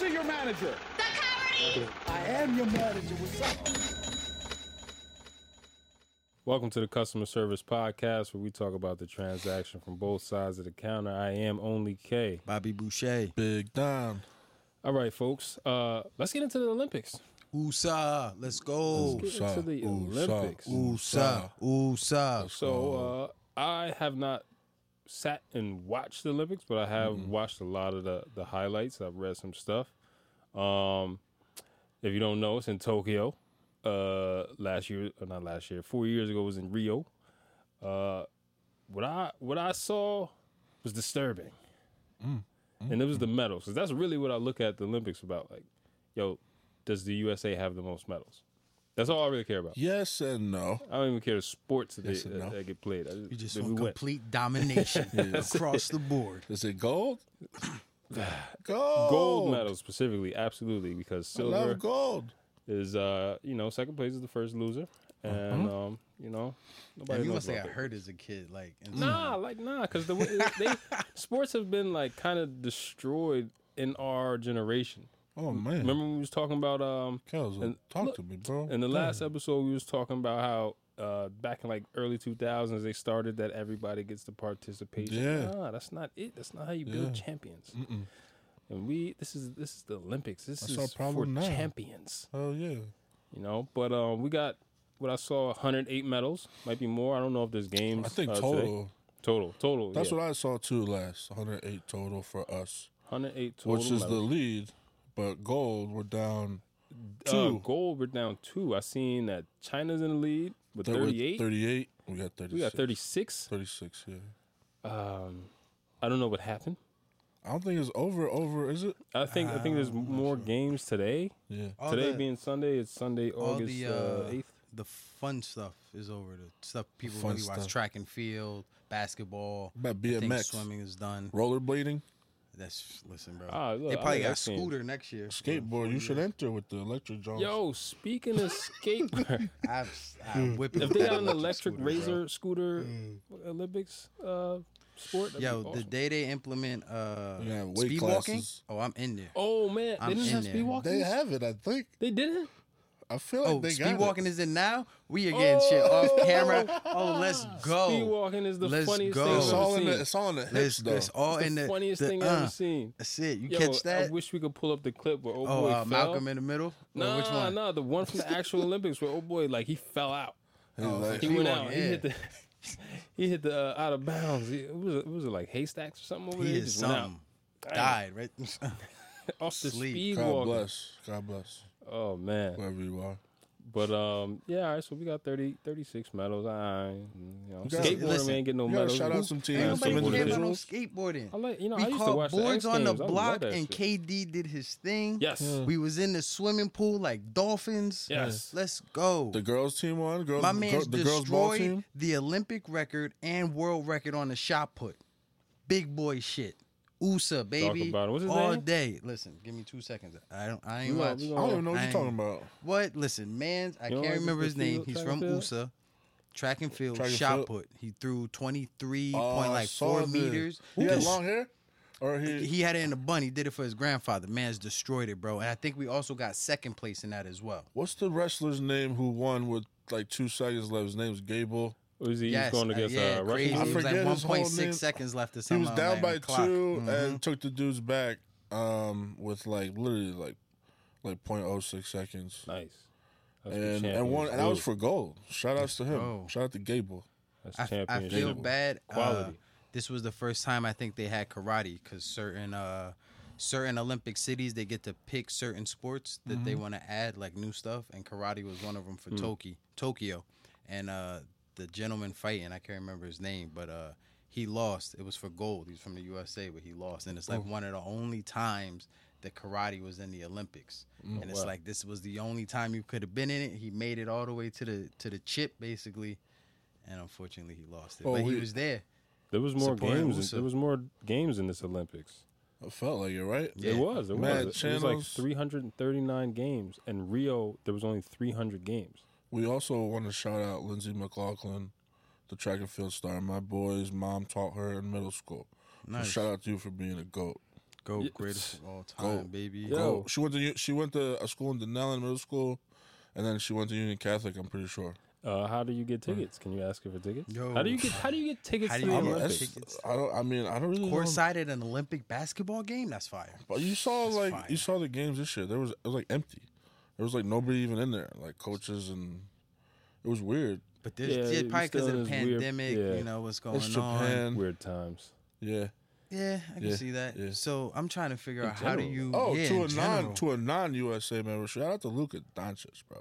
see your manager. The cowardly. I am your manager. What's up? Welcome to the Customer Service Podcast, where we talk about the transaction from both sides of the counter. I am only K. Bobby Boucher. Big Don. All right, folks. Uh, let's get into the Olympics. USA. Let's go. Let's get into the Ooh, Olympics. ooh, USA. USA. So uh, I have not sat and watched the Olympics, but I have watched a lot of the the highlights. I've read some stuff. Um, if you don't know, it's in Tokyo. Uh, last year, or not last year, four years ago it was in Rio. Uh, what I what I saw was disturbing, and it was the medals. Cause that's really what I look at the Olympics about. Like, yo, does the USA have the most medals? That's all I really care about. Yes and no. I don't even care the sports that, Yes they, no. that get played. I You just want we win. complete domination across the board. Is it gold? gold. gold medals specifically, absolutely, because I silver love gold. is uh you know second place is the first loser, and um you know nobody And you knows must say I about that. hurt as a kid, like and Nah, like nah, because the way they sports have been like kind of destroyed in our generation. Oh man. Remember when we was talking about um Kels, and talk look, to me, bro. in the last episode we was talking about how uh back in like early 2000s they started that everybody gets the participation. Yeah. Nah, that's not it. That's not how you build Yeah. champions. And we this is this is the Olympics. This That's our is for now. champions. Oh yeah. You know, but um, we got what I saw 108 medals, might be more. I don't know if there's games. I think uh, today. total. total, total. That's yeah. what I saw too last. 108 total for us, 108 total. which is the lead. But gold, we're down Uh, gold. We're down two. I seen that China's in the lead with They're 38. 38. We got 36. We got 36. 36, yeah. Um, I don't know what happened. I don't think it's over. Over, is it? I think I think Ah, there's more games today. Yeah. all today the, being Sunday, it's Sunday, all August the uh, uh, 8th. the fun stuff is over. The stuff people Fun really watch: track and field, basketball. About I think BMX. swimming is done. Rollerblading, That's listen, bro. Ah, look, they I probably got that team. scooter next year. skateboard. You should enter with the electric Jones. Yo, speaking of skateboard, I've, I whip it if they got an electric scooter, bro. razor scooter Olympics uh, sport, that'd Yo, be the day they implement uh, Yeah, weight speed walking, oh, I'm in there. Oh man, I'm they didn't have there. speed walking. They have it, I think. They didn't. I feel like Oh, they speed got walking it. is in now. We are getting shit off camera. Oh, let's go. Speed walking is the Let's funniest go. thing I've It's ever all in seen. the. It's all in the hips Let's, though. it's all It's in the the funniest the, thing I've ever seen. That's it. You Yo, catch that? I wish we could pull up the clip where old oh, boy uh, fell. Malcolm in the middle. Or Nah, which one? nah, the one from the actual Olympics where old boy like he fell out. He's like- He went walking, out. He hit the. He hit the uh, out of bounds. He, it was it was like haystacks or something over He there. is just went out. something. Died right. off the Sleep. speed God walking. bless. God bless. Oh man. Wherever you are. But um, yeah, all right. So we got 30, 36 medals. I, you know, gotta- skateboarding listen, we ain't getting no medals. shout out Who- some teams, some nobody skateboarding care about no skateboarding. I like, you know, we I used to caught watch boards X on the Games. I love block, and shit. KD did his thing. Yes. Yeah. we was in the swimming pool like dolphins. Yes. let's go. The girls team won. Girls, My girl- the girls ball destroyed team. the Olympic record and world record on the shot put. Big boy shit. USA, baby. about it. What's his all name? day. Listen, give me two seconds. I don't. I ain't We watch. I don't even know what you're talking about. What? Listen, man. I You can't remember his name. He's from field? USA. Track and field, Track and shot field? put. He threw twenty three Oh, point like four this. meters. He had long hair, or he. he had it in a bun. He did it for his grandfather. Man's destroyed it, bro. And I think we also got second place in that as well. What's the wrestler's name who won with like two seconds left? His name's Gable. Was he Yes, going uh, against yeah, uh, crazy. Russian? I It was forget like his whole 1.6 name. seconds left or He was down by on the clock. two Mhm. and took the dudes back um, with like literally like like 0.06 seconds. Nice. That's And and one and that was for gold. Shout outs to him. go. Shout out to Gable. That's I, I feel bad. uh, quality. this was the first time I think they had karate because certain uh, certain Olympic cities they get to pick certain sports that they want to add like new stuff, and karate was one of them for Tokyo. Tokyo, and uh, the gentleman fighting I can't remember his name, but uh, he lost. It was for gold. He's from the USA, but he lost, and it's like one of the only times that karate was in the Olympics. and it's wow. like this was the only time you could have been in it. He made it all the way to the to the chip basically, and unfortunately he lost it. Oh, but he we- was there. There was more supporting games. Usyk. There was more games in this Olympics. I felt like it, right? Yeah. It was. It Mad was. It was like 339 games, and Rio there was only 300 games. We also want to shout out Lindsey McLaughlin, the track and field star. My boy's mom taught her in middle school. So Nice. shout out to you for being a goat. Go Yeah. greatest of all time, Go. baby. Yeah. Go. She went to she went to a school in Dunellen Middle School, and then she went to Union Catholic. I'm pretty sure. Uh, how do you get tickets? Can you ask her for tickets? Yo. How do you get How do you get tickets How to the you get I'm- Olympics? I don't. I mean, I don't really. know. Courtside at an Olympic basketball game? That's fire. But you saw That's like fire. you saw the games this year. There was it was like empty. There was like nobody even in there, like coaches and it was weird. But there's Yeah, yeah, probably because of the in weird- pandemic, yeah. you know, what's going It's on. Japan. Weird times. Yeah. Yeah, I can Yeah, see that. yeah. So I'm trying to figure In out how do general. you Oh, yeah, to a general. non to a non USA member. Shout out to Luka Doncic, bro.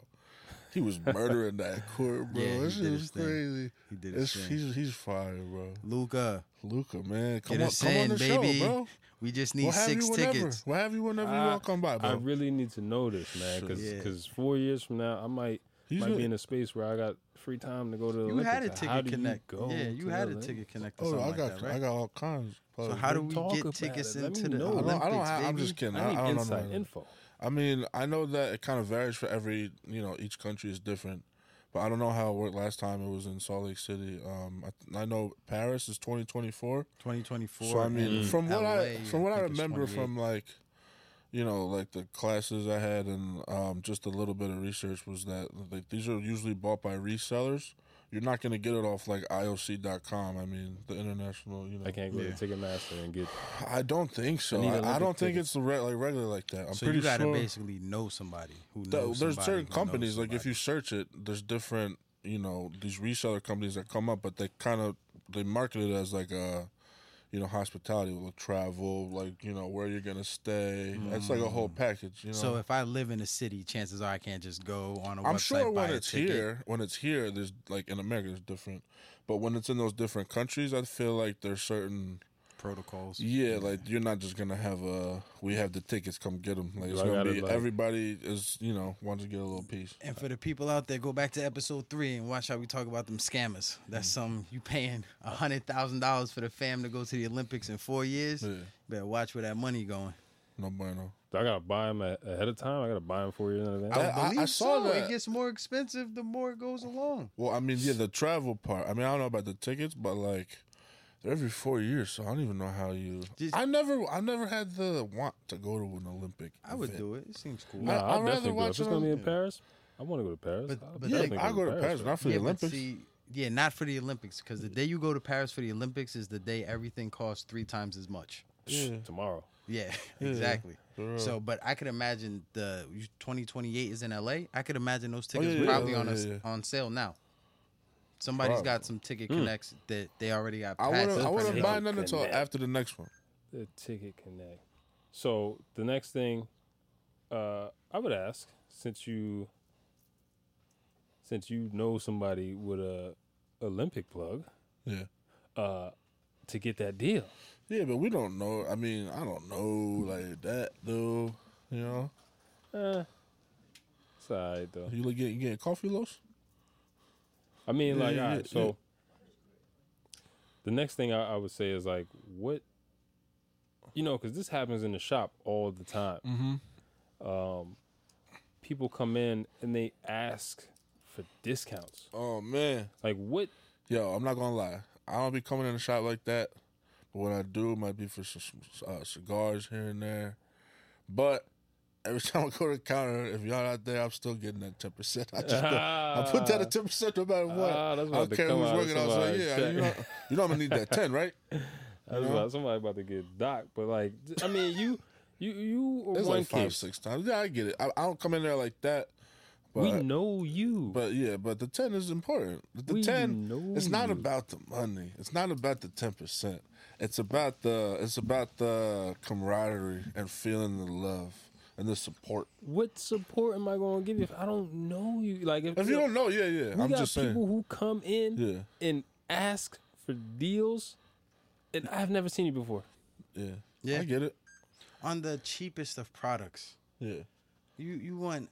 He was murdering that court, bro. Yeah, he this did shit his was thing. crazy. He did his It's, thing. he's he's fire, bro. Luka, Luka, man, come get on, us come on the baby. show, bro. We just need We'll six tickets. We'll have you whenever you want to come by, bro. I really need to know this, man, because Yeah. four years from now, I might He's might a- be in a space where I got free time to go to the You Olympics. had a ticket do connect. go yeah, you had a Olympics? ticket connect or oh, something I like got that, right? I got all kinds. so how do we get tickets into the know. I don't, Olympics, I don't have, I'm just kidding. I I, I don't know. inside info. I mean, I know that it kind of varies for every, you know, each country is different. But I don't know how it worked last time. It was in Salt Lake City. Um, I, I know Paris is 2024. 2024. So I mean, from what I from what I it's remember from like, you know, like the classes I had and um, just a little bit of research was that like these are usually bought by resellers. You're not going to get it off like IOC.com. I mean, the international. You know, I can't go Yeah. to Ticketmaster and get. I don't think so. I I, I don't think tickets. it's the re- like regular like that. I'm so pretty you gotta sure. basically know somebody who Th- knows. there's somebody certain who knows companies like if you search it there's different you know these reseller companies that come up but they kind of they market it as like a you know hospitality like travel like you know where you're gonna stay it's like a whole package you know Mm. So if I live in a city, chances are I can't just go on a i'm website. sure when it's ticket. here when it's here there's like in america it's different but when it's in those different countries i feel like there's certain protocols. yeah, like you're not just gonna have a we have the tickets come get them like it's I gonna be like- everybody is you know wants to get a little piece And for the people out there, go back to episode three and watch how we talk about them scammers. That's Mm. some you paying a hundred thousand dollars for the fam to go to the Olympics in four years. Yeah. Better watch where that money going. no bueno Do I gotta buy them ahead of time. I gotta buy them four years in advance. I- I, I believe saw so. that. It gets more expensive the more it goes along. Well, I mean, yeah, the travel part. I mean, I don't know about the tickets, but like they're every four years, so I don't even know how you. Just- I never, I never had the want to go to an Olympic. I would event. do it. It seems cool. no, I- I'll I'd rather definitely go. watch If it's gonna be in Paris, I want to go to Paris. But- I'll but Yeah, definitely I go to Paris, for not for yeah, the Olympics. see, yeah, not for the Olympics because the day you go to Paris for the Olympics is the day everything costs three times as much. Yeah. tomorrow. Yeah, Yeah, exactly. for real. So, but I could imagine the 2028 is in LA. I could imagine those Oh, tickets yeah, yeah, probably yeah, on a, yeah, yeah. on sale now. Somebody's Probably. got some ticket connects that they already got. I passes wouldn't, I wouldn't the- buy nothing until Connect. after the next one. The ticket connect. So the next thing, uh, I would ask since you, since you know somebody with a Olympic plug, Yeah, uh, to get that deal. yeah, but we don't know. I mean, I don't know like that though. You know, Eh, it's alright though. you look get you getting coffee lows. I mean, Yeah, like, yeah, all right, so the next thing I, I would say is like, what, you know, because this happens in the shop all the time. Mm-hmm. Um, people come in and they ask for discounts. Oh man, Like, what? yo, I'm not gonna lie. I don't be coming in the shop like that. But what I do might be for some uh, cigars here and there. But every time I go to the counter, if y'all out there, I'm still getting that ten percent. I just I put that at ten percent no matter what. Ah, that's I don't care who's working. I was like, yeah, check. you know, you know, I'm gonna need that ten, right? I was about, somebody about to get docked, but like, I mean, you, you, you It's one like five, case. six times. Yeah, I get it. I, I don't come in there like that. But we know you. But yeah, but the ten is important. The We ten, know it's not you. about the money. It's not about the ten percent. It's about the it's about the camaraderie and feeling the love and the support. what support am I going to give you if I don't know you? Like, if, If you don't know, yeah, yeah. we I'm got just people saying. who come in Yeah, and ask for deals, and I've never seen you before. yeah, Yeah. I get it. on the cheapest of products. Yeah, You you want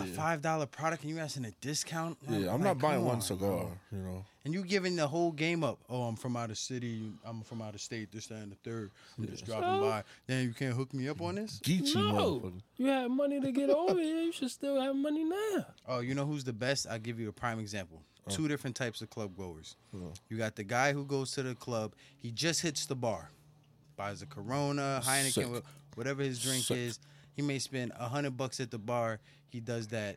a five dollar product and you asking a discount? yeah. I'm like, not buying come one on, cigar. bro. You know. And you giving the whole game up. Oh, I'm from out of city. I'm from out of state. This, that, and the third. I'm just dropping So? by. Then you can't hook me up on this. Geechee No, you had money to get over here. You should still have money now. Oh, you know who's the best? I'll give you a prime example. Oh. Two different types of club goers. Oh. You got the guy who goes to the club. He just hits the bar. buys a Corona, Heineken, Sick. whatever his drink Sick. is. He may spend a hundred bucks at the bar. He does that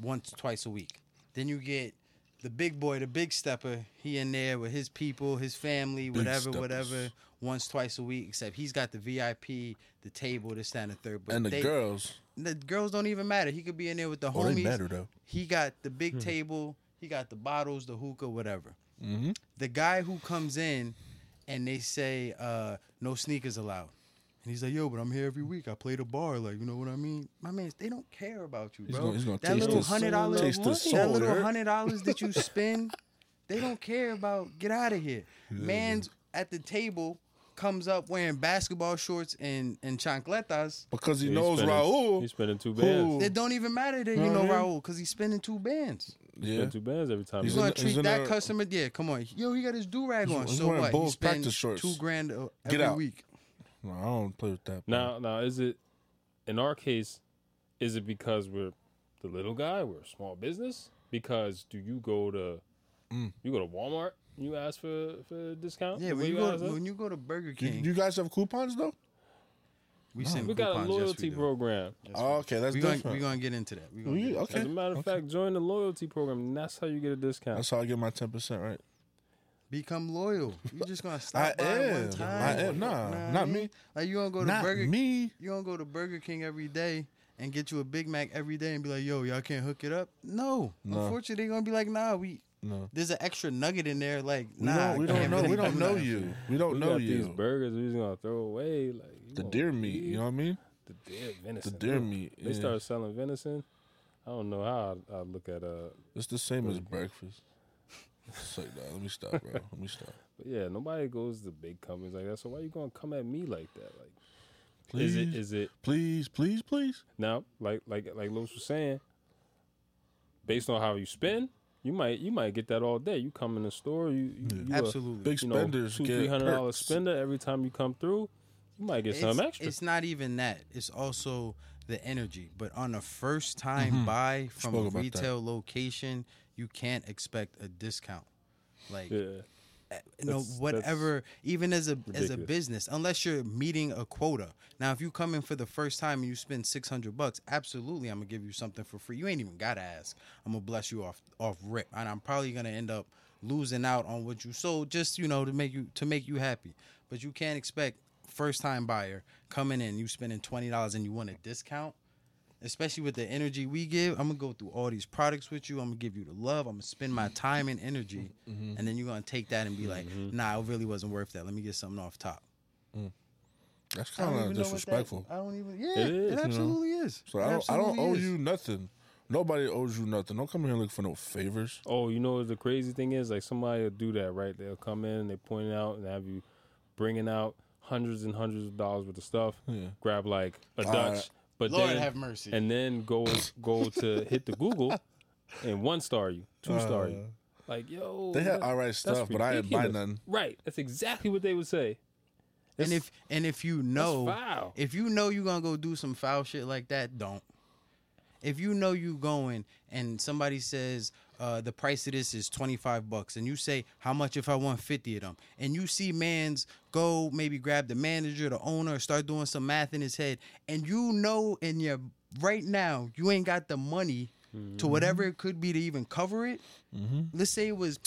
once, twice a week. Then you get the big boy, the big stepper. He in there with his people, his family, whatever, steppers. whatever. Once, twice a week. Except he's got the VIP, the table, this, that, and the third. But and the they- girls, the girls don't even matter. He could be in there with the oh, homies. they matter though. He got the big table. He got the bottles, the hookah, whatever. Mm-hmm. The guy who comes in and they say uh, no sneakers allowed, and he's like, "Yo, but I'm here every week. I play the bar. Like, you know what I mean? My man, they don't care about you, He's bro. gonna, he's gonna that taste little this, hundred dollars, taste the that soul. little hundred dollars that you spend, they don't care about. Get out of here. Man's at the table comes up wearing basketball shorts and and chancletas. because he He's knows spending- Raul. He's spending two who- bands. It don't even matter that you Know know what I mean? Raul because he's spending two bands. Yeah, Spend two bands every time. He's You you gonna the- he's treat in that the- customer? Yeah, come on. Yo, he got his do rag on. he's So wearing what? He Bulls practice shorts. two grand uh, Get every out. week. No, I don't play with that. bro. Now, now, is it in our case? Is it because we're the little guy? We're a small business. Because do you go to Mm. you go to Walmart? and You ask for for a discount. Yeah, when way you go guys are? when you go to Burger You, King, you guys have coupons though? we send we got a coupons, yes, loyalty program. Yes, Oh, okay, that's we gonna different. we gonna get into that. We gonna We- get into okay. As a matter of okay. fact, join the loyalty program. And that's how you get a discount. That's how I get my ten percent right. That. Become loyal. You just gonna stop I by one am. time. I am. Nah, You know what not I mean? me. Like you gonna go to Not Burger me. you gonna go to Burger King every day and get you a Big Mac every day and be like, yo, y'all can't hook it up? No. No. Unfortunately, they're gonna be like, nah, we No, there's an extra nugget in there. Like, we nah, don't. We I don't can't know. really We don't do know nothing. you. We don't we know got these you. burgers we just gonna throw away. Like you The gonna deer meat. eat You know what I mean? The deer venison. The deer meat. They yeah. started selling venison. I don't know how I, I look at uh. It's the same as breakfast. It's like, nah, let me stop, bro. Let me stop. But yeah, nobody goes to big companies like that. So why you gonna come at me like that? Like, Please, is it is it please, please, please. now like like like Los was saying? Based on how you spend, you might you might get that all day. You come in the store, you, you, you a, Absolutely. Big you know, spenders two get three hundred dollar spender every time you come through. You might get it's, something extra. It's not even that. It's also the energy. But on a first time buy from Mm-hmm. Spoke a about that. retail location, you can't expect a discount. Like yeah, you know, That's- whatever. Even as a as a business, unless you're meeting a quota. Now, if you come in for the first time and you spend six hundred bucks, absolutely, I'm gonna give you something for free. You ain't even gotta ask. I'm gonna bless you off off rip, and I'm probably gonna end up losing out on what you sold, just you know, to make you to make you happy. But you can't expect first time buyer coming in, you spending twenty dollars and you want a discount. Especially with the energy we give, I'm gonna go through all these products with you. I'm gonna give you the love. I'm gonna spend my time and energy, Mm-hmm. and then you're gonna take that and be like, "Nah, it really wasn't worth that. Let me get something off top." That's kind of even know what that- disrespectful. I don't even. Yeah, It it, is, you know. absolutely is. So It I don't. I don't owe is. you nothing. Nobody owes you nothing. Don't come here looking for no favors. Oh, you know the crazy thing is? Like somebody will do that, right? They'll come in, and they point it out, and have you bringing out hundreds and hundreds of dollars worth of stuff. Yeah. Grab like a All Dutch, right. but Lord then have mercy. and then go go to hit the Google and one star you, two star you. Like yo, Uh, They had all right stuff, but I didn't buy ridiculous. none. Right, that's exactly what they would say. and if and if you know, if you know you're gonna go do some foul shit like that, don't. If you know you going and somebody says uh, the price of this is twenty five bucks, and you say how much if I want fifty of them, and you see man's go maybe grab the manager, the owner, start doing some math in his head, and you know in your right now you ain't got the money to mm-hmm. whatever it could be to even cover it. Mm-hmm. Let's say it was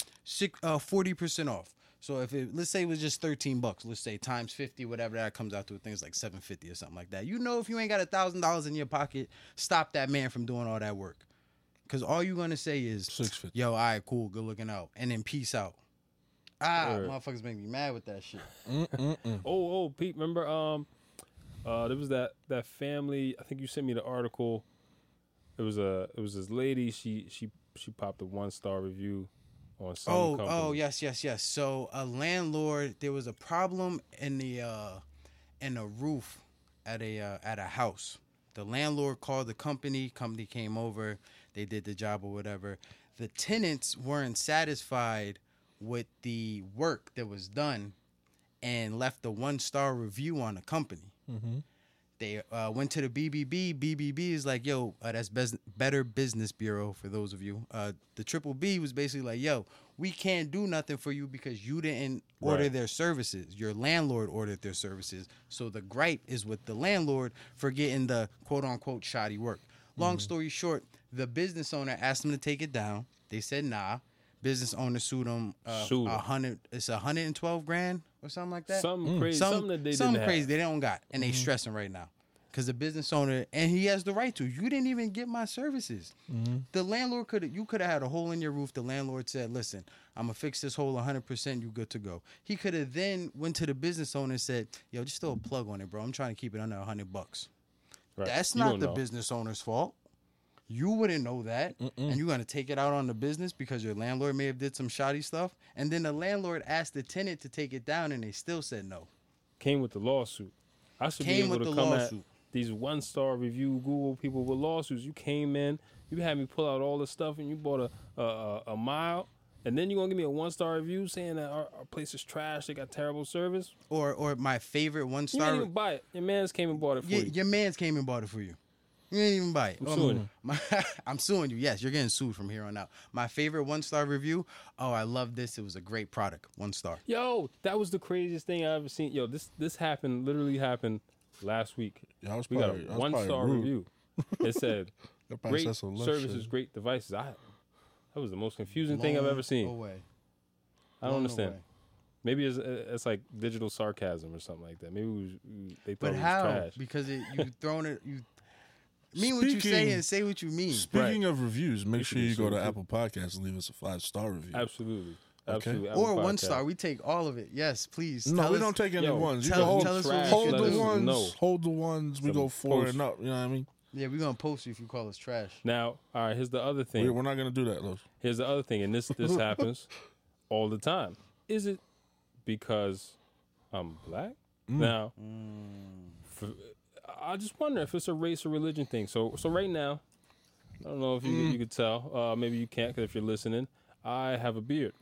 uh, forty percent off. So if it let's say it was just thirteen bucks, let's say times fifty, whatever that comes out to, things like seven fifty or something like that. You know, if you ain't got a thousand dollars in your pocket, stop that man from doing all that work. Cause all you gonna say is, $6.50. "Yo, all right, cool, good looking out," and then peace out. Ah, Word. motherfuckers make me mad with that shit. Oh, oh, Pete, remember um uh there was that that family, I think you sent me the article. It was a it was this lady, she she she popped a one star review some Oh, company. oh, yes, yes, yes. So a landlord, there was a problem in the uh in the roof at a uh, at a house. The landlord called the company. Company came over. They did the job or whatever. The tenants weren't satisfied with the work that was done, and left a one star review on the company. They uh, went to the BBB. BBB is like, yo, uh, that's Bes- Better Business Bureau for those of you. Uh, the Triple B was basically like, yo, we can't do nothing for you because you didn't order Right. their services. Your landlord ordered their services. So the gripe is with the landlord for getting the quote unquote shoddy work. Long Mm-hmm. story short, the business owner asked them to take it down. They said nah. Business owner sued them. Uh, Sued 'em. a hundred. It's a hundred and twelve grand or something like that. Something mm. crazy, Some- something that they something didn't crazy have. they don't got, and they mm-hmm. stressing right now because the business owner and he has the right to. You didn't even get my services. Mm-hmm. The landlord could you could have had a hole in your roof. The landlord said, "Listen, I'm gonna fix this hole 100. percent You good to go." He could have then went to the business owner and said, "Yo, just throw a plug on it, bro. I'm trying to keep it under 100 bucks." Right. That's You not don't the know. business owner's fault. You wouldn't know that, and you're gonna take it out on the business because your landlord may have did some shoddy stuff, and then the landlord asked the tenant to take it down, and they still said no. Came with the lawsuit. I should Came be able with to the come lawsuit. at these one star review Google people with lawsuits. You came in, you had me pull out all the stuff, and you bought a a, a, mile, and then you're gonna give me a one star review saying that our, our place is trash. They got terrible service. Or, or my favorite one star. You didn't even buy it. Your man's came and bought it for you. your man's came and bought it for you. You didn't even buy it. I'm Um, suing you. my- I'm suing you. Yes, you're getting sued from here on out. My favorite one star review. Oh, I love this. It was a great product. One star. Yo, that was the craziest thing I've ever seen. Yo, this this happened. Literally happened last week. Yeah, I was We probably- I a was one star rude. review. It said great said some left services, shit. great devices. I that was the most confusing thing I've ever seen. Away. I don't Blown understand. away. Maybe it's, it's like digital sarcasm or something like that. Maybe we we- they thought But it was trash. But how? trash. Because it, you thrown it. You mean what you say Speaking- and say what you mean. Speaking of reviews, make sure you go to. Apple Podcasts and leave us a five star review. Absolutely, Okay. absolutely. Or Apple one Podcast. star. We take all of it. Yes, please. No, Tell we us- don't take any Yo, ones. You tell- can hold, tell us what we trash, should hold the do. ones. know. Hold the ones. We Some go four post- and up. You know what I mean? Yeah, we're gonna post you if you call us trash. Now, all right. Here's the other thing. We, we're not gonna do that, Los. Here's the other thing, and this this happens all the time. Is it because I'm black? Mm. Now, mm. for, I just wonder if it's a race or religion thing. So, so right now, I don't know if you you could tell. Uh, maybe you can't, because if you're listening, I have a beard,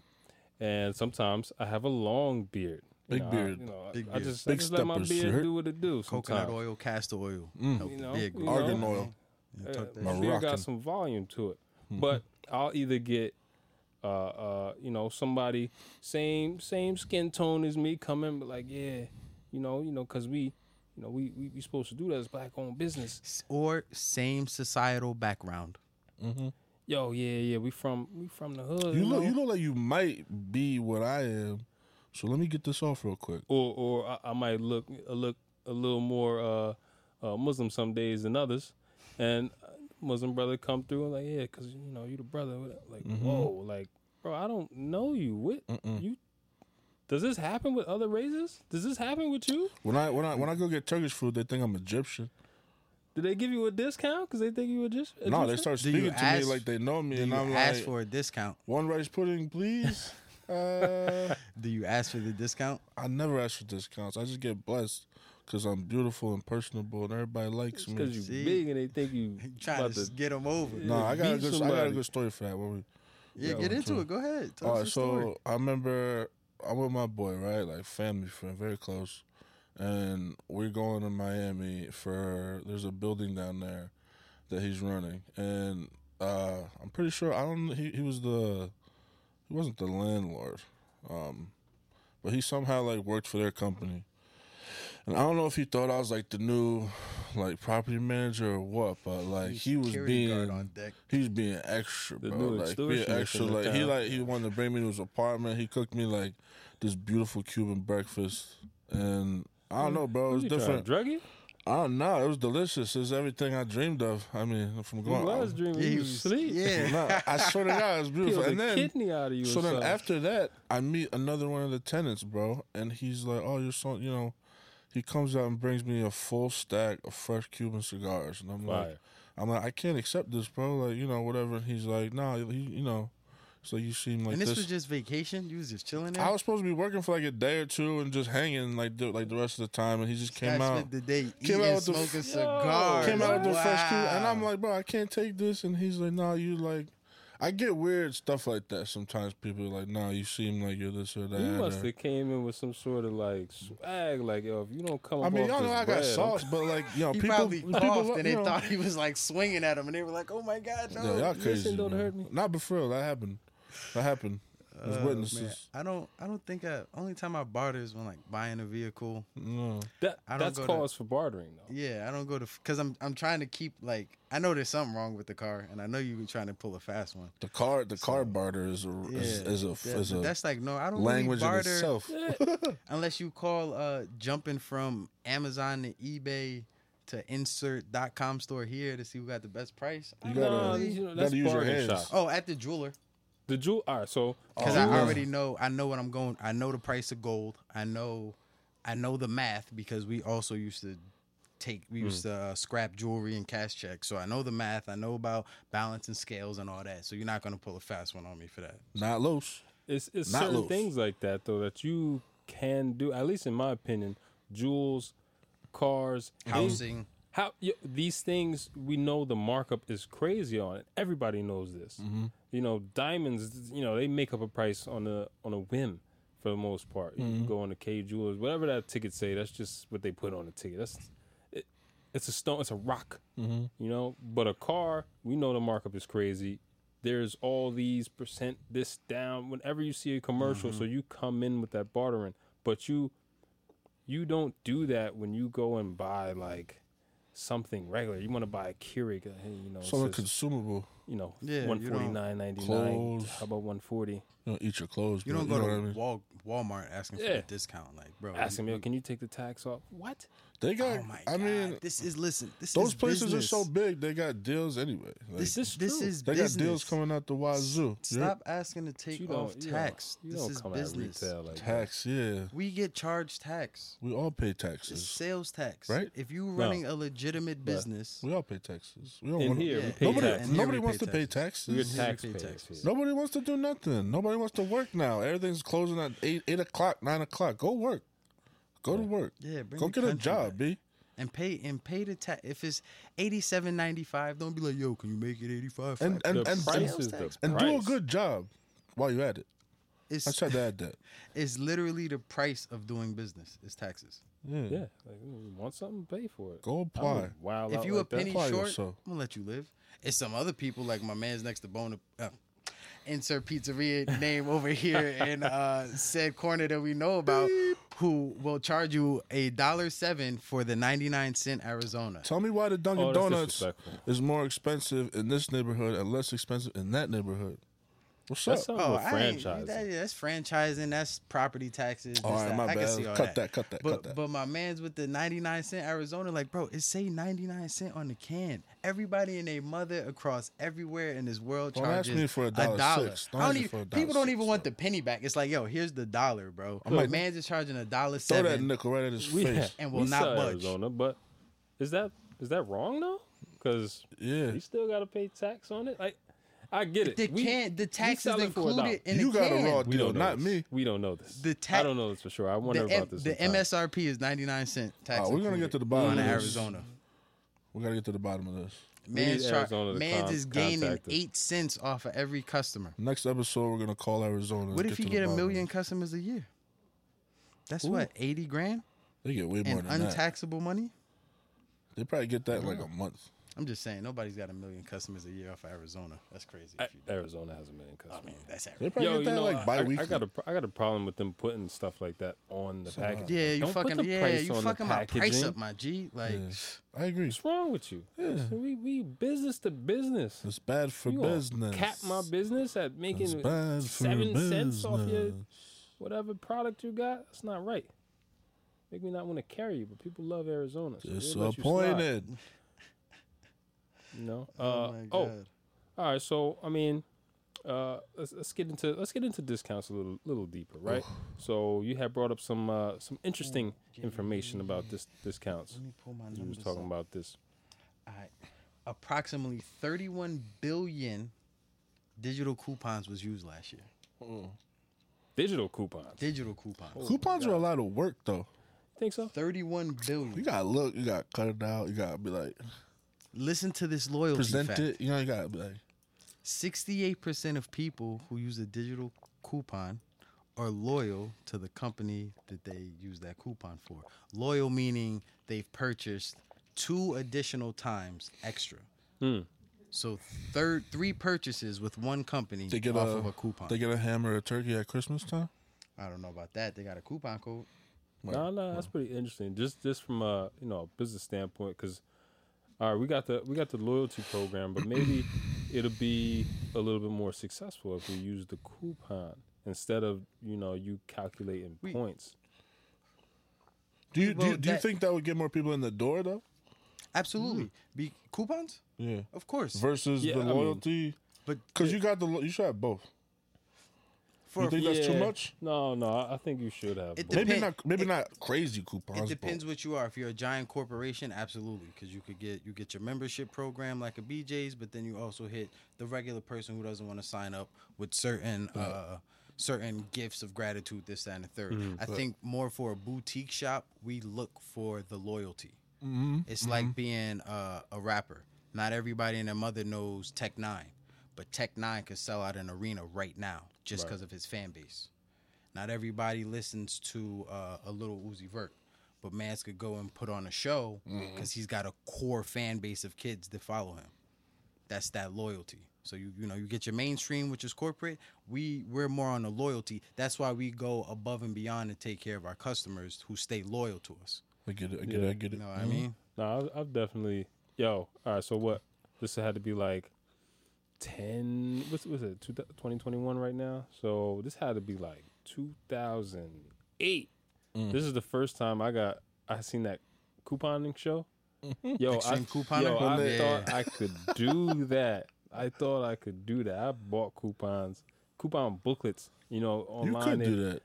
and sometimes I have a long beard. You Big know, I- beard. you know, I- Big I beard. just, I Big just let my beard you do what it do. Coconut sometimes. oil, castor oil. Mm. You know, beard you grow. know, Argan oil. Yeah, Uh, my beard got some volume to it, Mm-hmm. but I'll either get, uh, uh, you know, somebody same same skin tone as me coming, but like, yeah, you know, you know, cause we, you know, we we, we supposed to do that as black owned business. Or same societal background. Yo, yeah, yeah, we from we from the hood, You you look. know? You look like you might be what I am. So let me get this off real quick. or or I, I might look a look a little more uh, uh, Muslim some days than others, and uh, Muslim brother come through and like, yeah, cause you know you the brother. Like, whoa, like, bro, I don't know you. What you? Does this happen with other races? Does this happen with you? When I when I when I go get Turkish food, they think I'm Egyptian. Did they give you a discount because they think you were just No, they start Do you speaking to me ask- like they know me, Do and you I'm like ask like, for a discount? one rice pudding, please. uh, Do you ask for the discount? I never ask for discounts. I just get blessed because I'm beautiful and personable, and everybody likes me. because me. you See? big and they think you Trying about to to. get them over. No, I got a beat good. I got a somebody. good story for that. When we, Yeah, Yeah, get into true. it. Go ahead. Tell all us right, the so story. I remember I'm with my boy, right? Like family friend, very close, and we're going to Miami for. There's a building down there that he's running, and uh I'm pretty sure I don't. He he was the he wasn't the landlord, um, but he somehow like worked for their company. And I don't know if he thought I was like the new, like property manager or what, but like he was Security guard being on deck. He's being extra, The bro. new Like being extortionist extra. in the Like he town. like he wanted to bring me to his apartment. He cooked me like this beautiful Cuban breakfast, and I don't know, bro. It was You trying to different. drug you? I don't know. It was delicious. It's everything I dreamed of. I mean, from You going. was dreaming. He you was- was asleep. yeah. No, I swear to God, it was beautiful. Peeled And then, kidney out of you. so then something. after that, I meet another one of the tenants, bro, and he's like, "Oh, you're so you know." He comes out and brings me a full stack of fresh Cuban cigars, and I'm like, I'm like, I can't accept this, bro. Like, you know, whatever. And he's like, nah, he, you know. So you seem like and this, this. was just vacation. You was just chilling there. I was supposed to be working for like a day or two and just hanging like the, like the rest of the time, and he just came Guy out. spent the day Came eating, out with the- smoking Yo, cigars. Came out with the fresh Cuban, and I'm like, bro, I can't take this. And he's like, nah, you like, I get weird stuff like that. Sometimes people are like, "Nah, you seem like you're this or that." You must or- have came in with some sort of like swag, like yo, if you don't come. I up mean, off y'all know I got bread, I'm- sauce, but like, you know, He people, probably people, coughed you and they know, thought he was like swinging at him, and they were like, "Oh my god, no!" Yeah, y'all Listen, don't man. hurt me. Not but for real, that happened. That happened. There's Oh, man. I don't. I don't think. I, only time I barter is when like buying a vehicle. No. That, I don't that's go to- cause for bartering though. Yeah, I don't go to because I'm I'm trying to keep like I know there's something wrong with the car, and I know you were trying to pull a fast one. The car, the car barter is a Yeah, is, is a that- is a that's like no, I don't language really barter itself. unless you call uh jumping from Amazon to eBay to insert.com store here to see who got the best price. You gotta- No, you know, gotta use your hands. shop. oh, at the jeweler. The jewel. All right, so uh, because Oh, I already know I know what I'm going. I know the price of gold. I know, I know the math because we also used to take we used mm. to uh, scrap jewelry and cash checks. So I know the math. I know about balance and scales and all that. So you're not gonna pull a fast one on me for that. Not loose. it's it's Not certain loose. things like that though that you can do. At least in my opinion, jewels, cars, these- Housing. How y these things we know the markup is crazy on it. Everybody knows this. Mm-hmm. You know, diamonds. You know, they make up a price on a on a whim for the most part. You mm-hmm. go on the Kay Jewelers, whatever that ticket say. That's just what they put on the ticket. That's it, it's a stone. It's a rock. Mm-hmm. You know, but a car, we know the markup is crazy. There's all these percent this down. Whenever you see a commercial, mm-hmm. so you come in with that bartering, but you you don't do that when you go and buy like something regular. You want to buy a Keurig, uh, hey, you know, Something consumable. you know, Yeah, one forty nine ninety nine. Clothes. How about one forty? You don't eat your clothes. You but don't go know to I mean? Walmart asking for a discount, like bro. Ask him, you- yo, can you take the tax off? What? They got. Oh my I god! mean, this is listen. This those is places business. are so big. They got deals anyway. Like, This This this true. is they business. got deals coming out the wazoo. Stop asking to take You off tax. don't, you this don't is come business. at retail like Yeah. that. Tax, yeah. We get charged tax. We all pay It's taxes. sales tax, Right? If you're running a legitimate business, We all pay taxes. We don't In wanna, here, we Yeah. nobody, tax. Nobody wants to pay taxes. We're taxes. Pay taxes. Nobody wants to do nothing. Nobody wants to work now. Everything's closing at eight eight o'clock, nine o'clock. Go work. Go to work. yeah, bring Go get a job, back. B. and pay and pay the tax. If it's eighty seven ninety five, don't be like, yo, can you make it eighty five? And and The and, price and, is the and do a good job while you at it. it's I tried to add that. it's literally the price of doing business. It's taxes. Yeah. Yeah, like, you want something, pay for it. Go apply. Wild if you like a penny Apply short, yourself. I'm gonna let you live. It's some other people like my man's next to Bona. Uh, insert pizzeria name over here in uh, said corner that we know about, who will charge you a dollar seven for the ninety nine cent Arizona. Tell me why the Dunkin' Oh, that's Donuts disrespectful. is more expensive in this neighborhood and less expensive in that neighborhood. What's That's up? something Oh, with I ain't- franchise. that- that's franchising. That's property taxes. All this, right, that. my I can bad. see all Cut that, cut that, But cut that. but my man's with the ninety nine cent Arizona, like bro, it say ninety nine cent on the can. Everybody and their mother across everywhere in this world Don't ask charges me for a dollar dollar. six. Don't I don't even, for a people don't six, even want the penny back. It's like yo, here's the dollar, bro. like- man's is charging a dollar seven. Throw that nickel right at his we, face. And will we not sell budge. Arizona, but is that is that wrong though? Because Yeah. you still got to pay tax on it. Like, I get it. The We- can the tax is sell it for a dollar. included in You the got a can. raw We deal, don't know not this. me. We don't know this. The ta- I don't know this for sure. I wonder The, M- about this. the sometime. MSRP is ninety nine cent tax. Oh, we're gonna get to the bottom of this. Arizona. We gotta get to the bottom of this. Man's, need char- man's con- is gaining eight cents off of every customer. Next episode, we're gonna call Arizona. What and if you get a million customers a year? That's Ooh. what eighty grand They get way more in than that. untaxable money. They probably get that in like a month. I'm just saying, nobody's got a million customers a year off of Arizona. That's crazy. A- If you do. Arizona has a million customers. I customers. mean, that's They probably Yo, get you that know, like I- bi-weekly. I, got a I got a problem with them putting stuff like that on the package. Yeah, you Don't put fucking the yeah, price you on the fucking my price up, my G. Like, Yeah. I agree. What's wrong with you? We we business to business. It's bad for You business. Cap my business at making bad for seven cents off your whatever product you got. That's not right. Make me not want to carry you, but people love Arizona. So they'll let you slide, Disappointed. You know. oh Uh, my oh, all right. So I mean, uh, let's, let's get into let's get into discounts a little little deeper, right? So you had brought up some uh, some interesting information about this discounts. Let me pull my You was talking up. about this. All right. Approximately 31 billion digital coupons was used last year. Digital coupons. Digital coupons. Coupons are a lot of work though. Think so? 31 billion. You gotta look. You gotta cut it out. You gotta be like Listen to this loyalty present fact. it. You know, you gotta like Sixty-eight percent of people who use a digital coupon are loyal to the company that they use that coupon for. Loyal meaning they've purchased two additional times extra. Hmm. So third three purchases with one company They get off a, of a coupon. They get a hammer or a turkey at Christmas time. I don't know about that. They got a coupon code. No, no, that's pretty interesting. Just just from a you know a business standpoint, because all right, we got the we got the loyalty program, but maybe it'll be a little bit more successful if we use the coupon instead of you know you calculating We- points. Do you do, you, do you think that would get more people in the door though? Absolutely. Hmm. Be coupons? Yeah. Of course. Versus Yeah, the I mean- loyalty, but because you got the lo- you should have both. For you think that's too much? No, no, I I think you should have. It both. Maybe not. Maybe it- not crazy coupons. it but- depends what you are. If you're a giant corporation, absolutely, because you could get you get your membership program like a BJ's, but then you also hit the regular person who doesn't want to sign up with certain uh, certain gifts of gratitude, this, that, and the 3rd I think more for a boutique shop, we look for the loyalty. It's like being uh, a rapper. Not everybody and their mother knows Tech Nine, but Tech Nine could sell out an arena right now just Right. because of his fan base. Not everybody listens to uh, a Lil Uzi Vert, but Mans could go and put on a show because he's got a core fan base of kids that follow him. That's that loyalty. So you you know you get your mainstream, which is corporate. We we're more on the loyalty. That's why we go above and beyond to take care of our customers who stay loyal to us. I get it. I get Yeah. it. I get You it. know what I mean? No, I've, I've definitely. Yo, all right. So what? This had to be like ten. What's was it? Twenty twenty one right now. So this had to be like two thousand eight. Mm. This is the first time I got. I seen that couponing show. Yo, I, couponing? yo, I Yeah. thought I could do that. I thought I could do that. I bought coupons, coupon booklets. You know, online You online. could they- do that.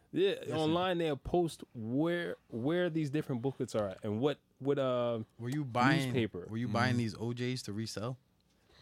Yeah, online they'll post where where these different booklets are at and what what uh Were you buying Newspaper. Were you buying these OJs to resell?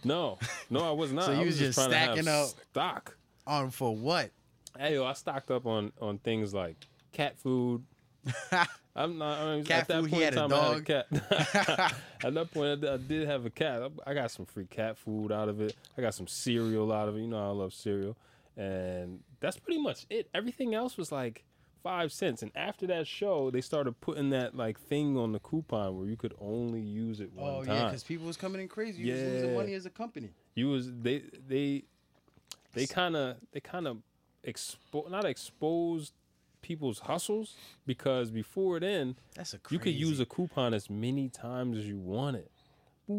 No no I was not. So you was was just to stacking up- stock. On for what? Hey yo, I stocked up on on things like cat food. I'm not. I mean, Cat at that food, point he had in a time, I had a cat. at that point, I did have a cat. I got some free cat food out of it. I got some cereal out of it. You know, I love cereal, and that's pretty much it. Everything else was like five cents. And after that show, they started putting that like thing on the coupon where you could only use it one Oh time. yeah, because people was coming in crazy. You was losing money as a company. you was they they they kind of they kind of expo not exposed people's hustles because before then That's a you could use a coupon as many times as you wanted.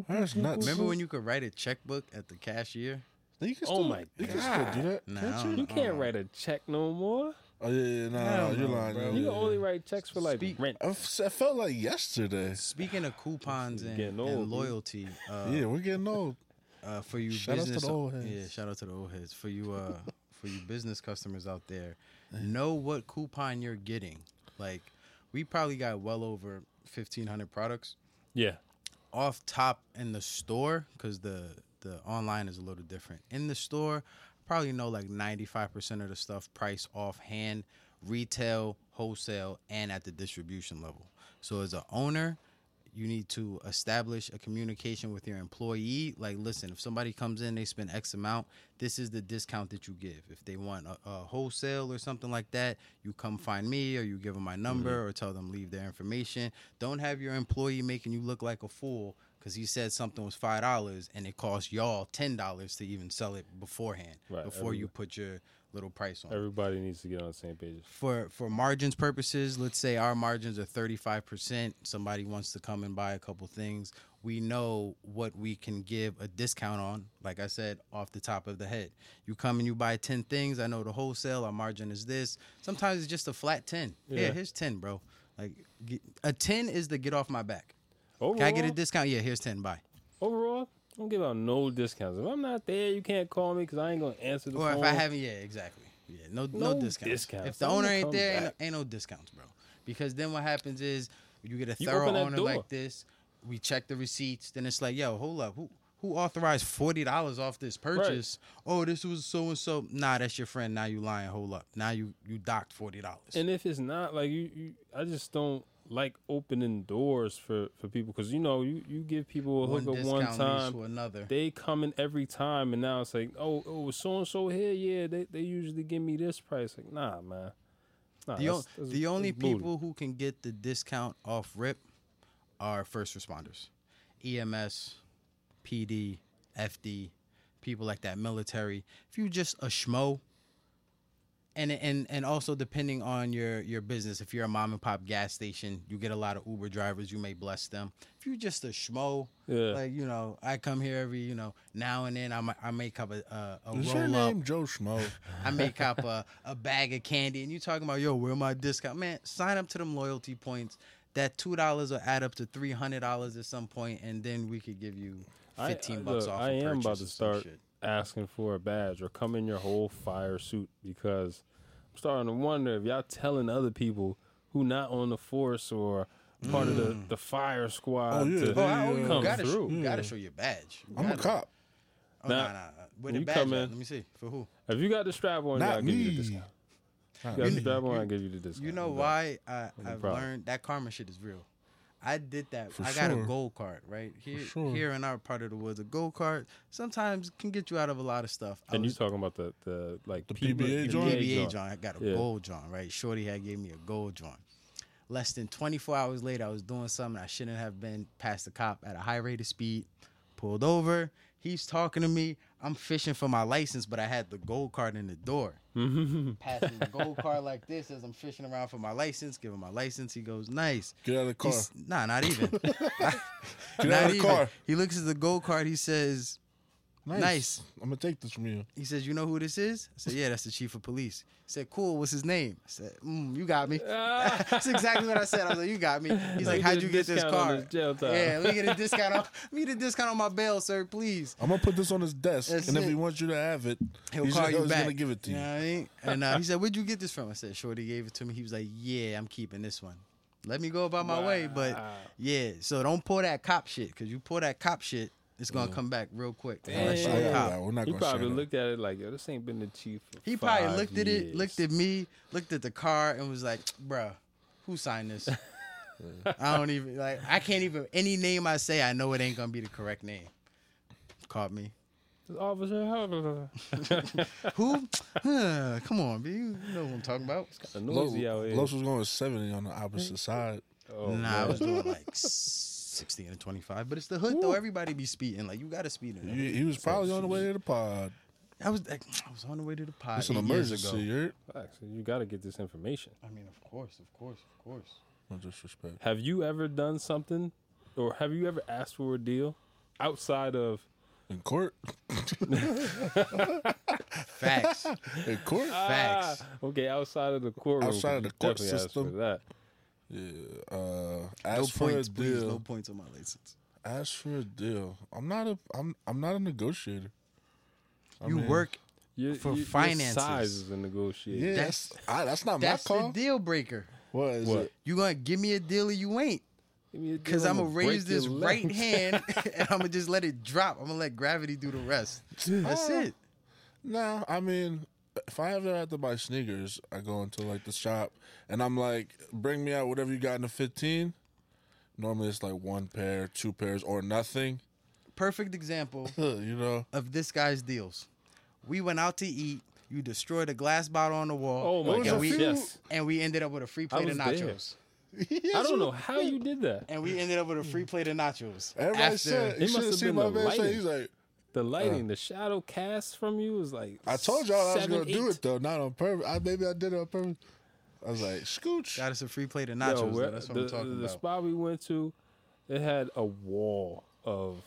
That's nuts. Remember when you could write a checkbook at the cashier? You can Oh still, my you can still do that. Nah, can't you? You can't Uh-uh. write a check no more. Oh yeah, yeah, nah, nah, you're lying. bro. You can only write checks for like Speak- rent. I f- I felt like yesterday. Speaking of coupons and, Getting and dude. loyalty, uh, yeah, we're getting old. uh, for you Shout out to business, the old heads. yeah, shout out to the old heads. For you, uh, for you business customers out there, know what coupon you're getting. Like, we probably got well over fifteen hundred products Yeah. off top in the store because the the online is a little different. In the store, probably know like ninety five percent of the stuff price offhand, retail, wholesale, and at the distribution level. So as an owner, you need to establish a communication with your employee. Like, listen, if somebody comes in, they spend X amount, this is the discount that you give. If they want a, a wholesale or something like that, you come find me or you give them my number mm-hmm. or tell them leave their information. Don't have your employee making you look like a fool because he said something was five dollars and it cost y'all ten dollars to even sell it beforehand, Right, before you put your little price on. it Everybody needs to get on the same page. for for margins purposes, let's say our margins are 35%, somebody wants to come and buy a couple things, we know what we can give a discount on, like I said, off the top of the head. You come and you buy 10 things, I know the wholesale, our margin is this. Sometimes it's just a flat 10. Yeah, Yeah. here's 10, bro. Like a 10 is the get off my back. Overall, Can I get a discount? Yeah, here's 10, buy. overall, I don't give out no discounts. If I'm not there, you can't call me because I ain't gonna answer the Or phone. if I haven't, yeah, exactly. Yeah, no, no, No discounts. discounts. If the owner ain't there, ain't no, ain't no discounts, bro. Because then what happens is you get a You thorough owner door. like this. We check the receipts. Then it's like, yo, hold up, who who authorized forty dollars off this purchase? Oh, this was so and so. Nah, that's your friend. Now you lying. Hold up. Now you you docked forty dollars. And if it's not like you, you I just don't like opening doors for for people because you know you you give people a One hookup one time, to another. they coming every time, and now it's like, oh, oh, so and so here, yeah, they they usually give me this price. Like, nah, man. Nah, The, that's- o- that's- the only that's people who can get the discount off rip are first responders, EMS, PD, FD, people like that, military. If you just a schmo, and and and also depending on your your business, if you're a mom and pop gas station, you get a lot of Uber drivers. You may bless them. If you're just a schmo, Yeah. like you know, I come here every you know now and then. I might, I make up a a, a Is your roll up. name Joe Schmo? I make up a, a bag of candy, and you talking about yo, where my discount? Man, sign up to them loyalty points. That two dollars will add up to three hundred dollars at some point, and then we could give you fifteen I- bucks look, off. I a am about to start shit. Asking for a badge or come in your whole fire suit because I'm starting to wonder if y'all telling other people who not on the force or part of the, mm. the fire squad Oh, yeah. to Oh, I, oh you come gotta, sh- through. you gotta show your badge. You I'm a gotta- cop. Oh, Nah, nah, nah, nah. Where the you badge come at? in- Let me see. For who? If you got the strap on, Not I'll give you the me. discount. Not You got the strap on, I'll give you the discount. You know why I, I've problem. learned that karma shit is real. I did that. For I got sure. a gold card, right? Here sure. here in our part of the woods, a gold card sometimes can get you out of a lot of stuff. I And you was- talking about the, the like The PBA, PBA the? PBA joint. I got a Yeah. gold joint, right? Shorty had gave me a gold joint. Less than 24 hours later, I was doing something I shouldn't have been past the cop at a high rate of speed. Pulled over. He's talking to me. I'm fishing for my license, but I had the gold card in the door. Passing the gold card like this as I'm fishing around for my license. Give him my license. He goes, nice. Get out of the car. He's, nah, not even. Get not out of the even. car. He looks at the gold card. He says, nice. I'm gonna take this from you. he says, "You know who this is?" I said, "Yeah, that's the chief of police." He said, "Cool. What's his name?" I said, mm, "You got me." that's exactly what I said. I was like, "You got me." He's like, "How'd you get this discount on car?" this jail time. Yeah, let me get a discount on. Let me get a discount on my bail, sir, please. I'm gonna put this on his desk, That's and if it. he wants you to have it, He'll he's, call you he's back. gonna give it to you. know what I mean? And uh, he said, "Where'd you get this from?" I said, "Shorty gave it to me." He was like, "Yeah, I'm keeping this one. Let me go about my way." But yeah, so don't pull that cop shit because you pull that cop shit, it's gonna come back real quick. Unless you I a got We're not He gonna probably that. looked at it like, yo, this ain't been the chief. For He probably five looked at it, looked at me, looked at the car, and was like, "Bruh, who signed this?" I don't even like. I can't even any name I say. I know it ain't gonna be the correct name. Caught me. Officer, Who? Huh, come on, B. You know what I'm talking about? It's kind of noisy out here. Los was going 70 on the opposite side. Oh, nah, I was doing like 60 and 25, but it's the hood though. Everybody be speeding. Like you got to speed in. He, he was probably on the way to the pod. I was like, I was on the way to the pod. It's an eight years emergency. ago. You. You got to get this information. I mean, of course, of course, of course. No disrespect. Have you ever done something, or have you ever asked for a deal outside of? In court? Facts. In court? Facts. Ah, okay, outside of the courtroom. Outside of the court system. That. Yeah. Uh, No ask for points, a please. deal. No points on my license. Ask for a deal. I'm not a. I'm. I'm not a negotiator. I You mean, work. Your, For your- your finances. size is a negotiator. Yeah, That's- that's. I, that's not That's my the call. deal breaker. What is What? it? You gonna give me a deal or you ain't? Give me a deal, Because I'm gonna raise your this right hand and I'm gonna just let it drop. I'm gonna let gravity do the rest. That's Ah. it. No, I mean, if I ever have to buy sneakers, I go into like the shop and I'm like, bring me out whatever you got in the 15. Normally it's like one pair, two pairs, or nothing. Perfect example you know, of this guy's deals. We went out to eat. You destroyed a glass bottle on the wall. Oh my god! few- Yes, And we ended up with a free plate of was there. nachos. I don't know how you did that. And we ended up with a free plate of nachos. everybody After- said you It should must have have seen been my the man say he's like, The uh, lighting, the shadow cast from you was like. I told y'all I was seven, gonna do it though, not on purpose. I maybe I did it on purpose. I was like, scooch. Got us a free plate of nachos. where- though. That's what the, I'm talking the about. spot we went to, it had a wall of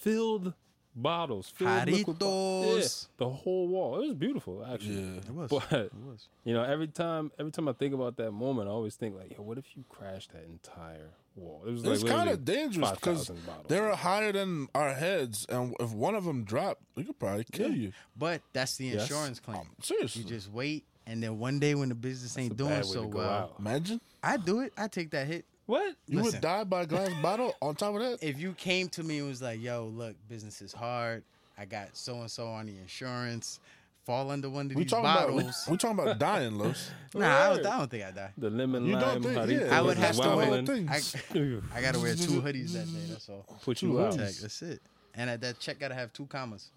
filled bottles, filled liquid bottles. Yeah, the whole wall. It was beautiful, actually. Yeah. It was. But it was. you know, every time, every time I think about that moment, I always think like, yo, what if you crashed that entire wall? It was like It's kind of dangerous because 5,000 they're higher than our heads, and if one of them dropped, it could probably kill you. But that's the Yes. insurance claim. Um, seriously, You just wait, and then one day when the business ain't doing so well, out. imagine I do it. I take that hit. What? you Listen. would die by a glass bottle. On top of that, If you came to me and was like, "Yo, look, business is hard. I got so and so on the insurance. fall under one of We these talking bottles. about we talking about dying, Los. nah, I don't, I don't think I die. The lemon You don't lime. think- how yeah, I would things have to wear- things. I, I gotta wear two hoodies that day. That's all. Put Two you out. hoodies. That's it. And at that check gotta have two commas.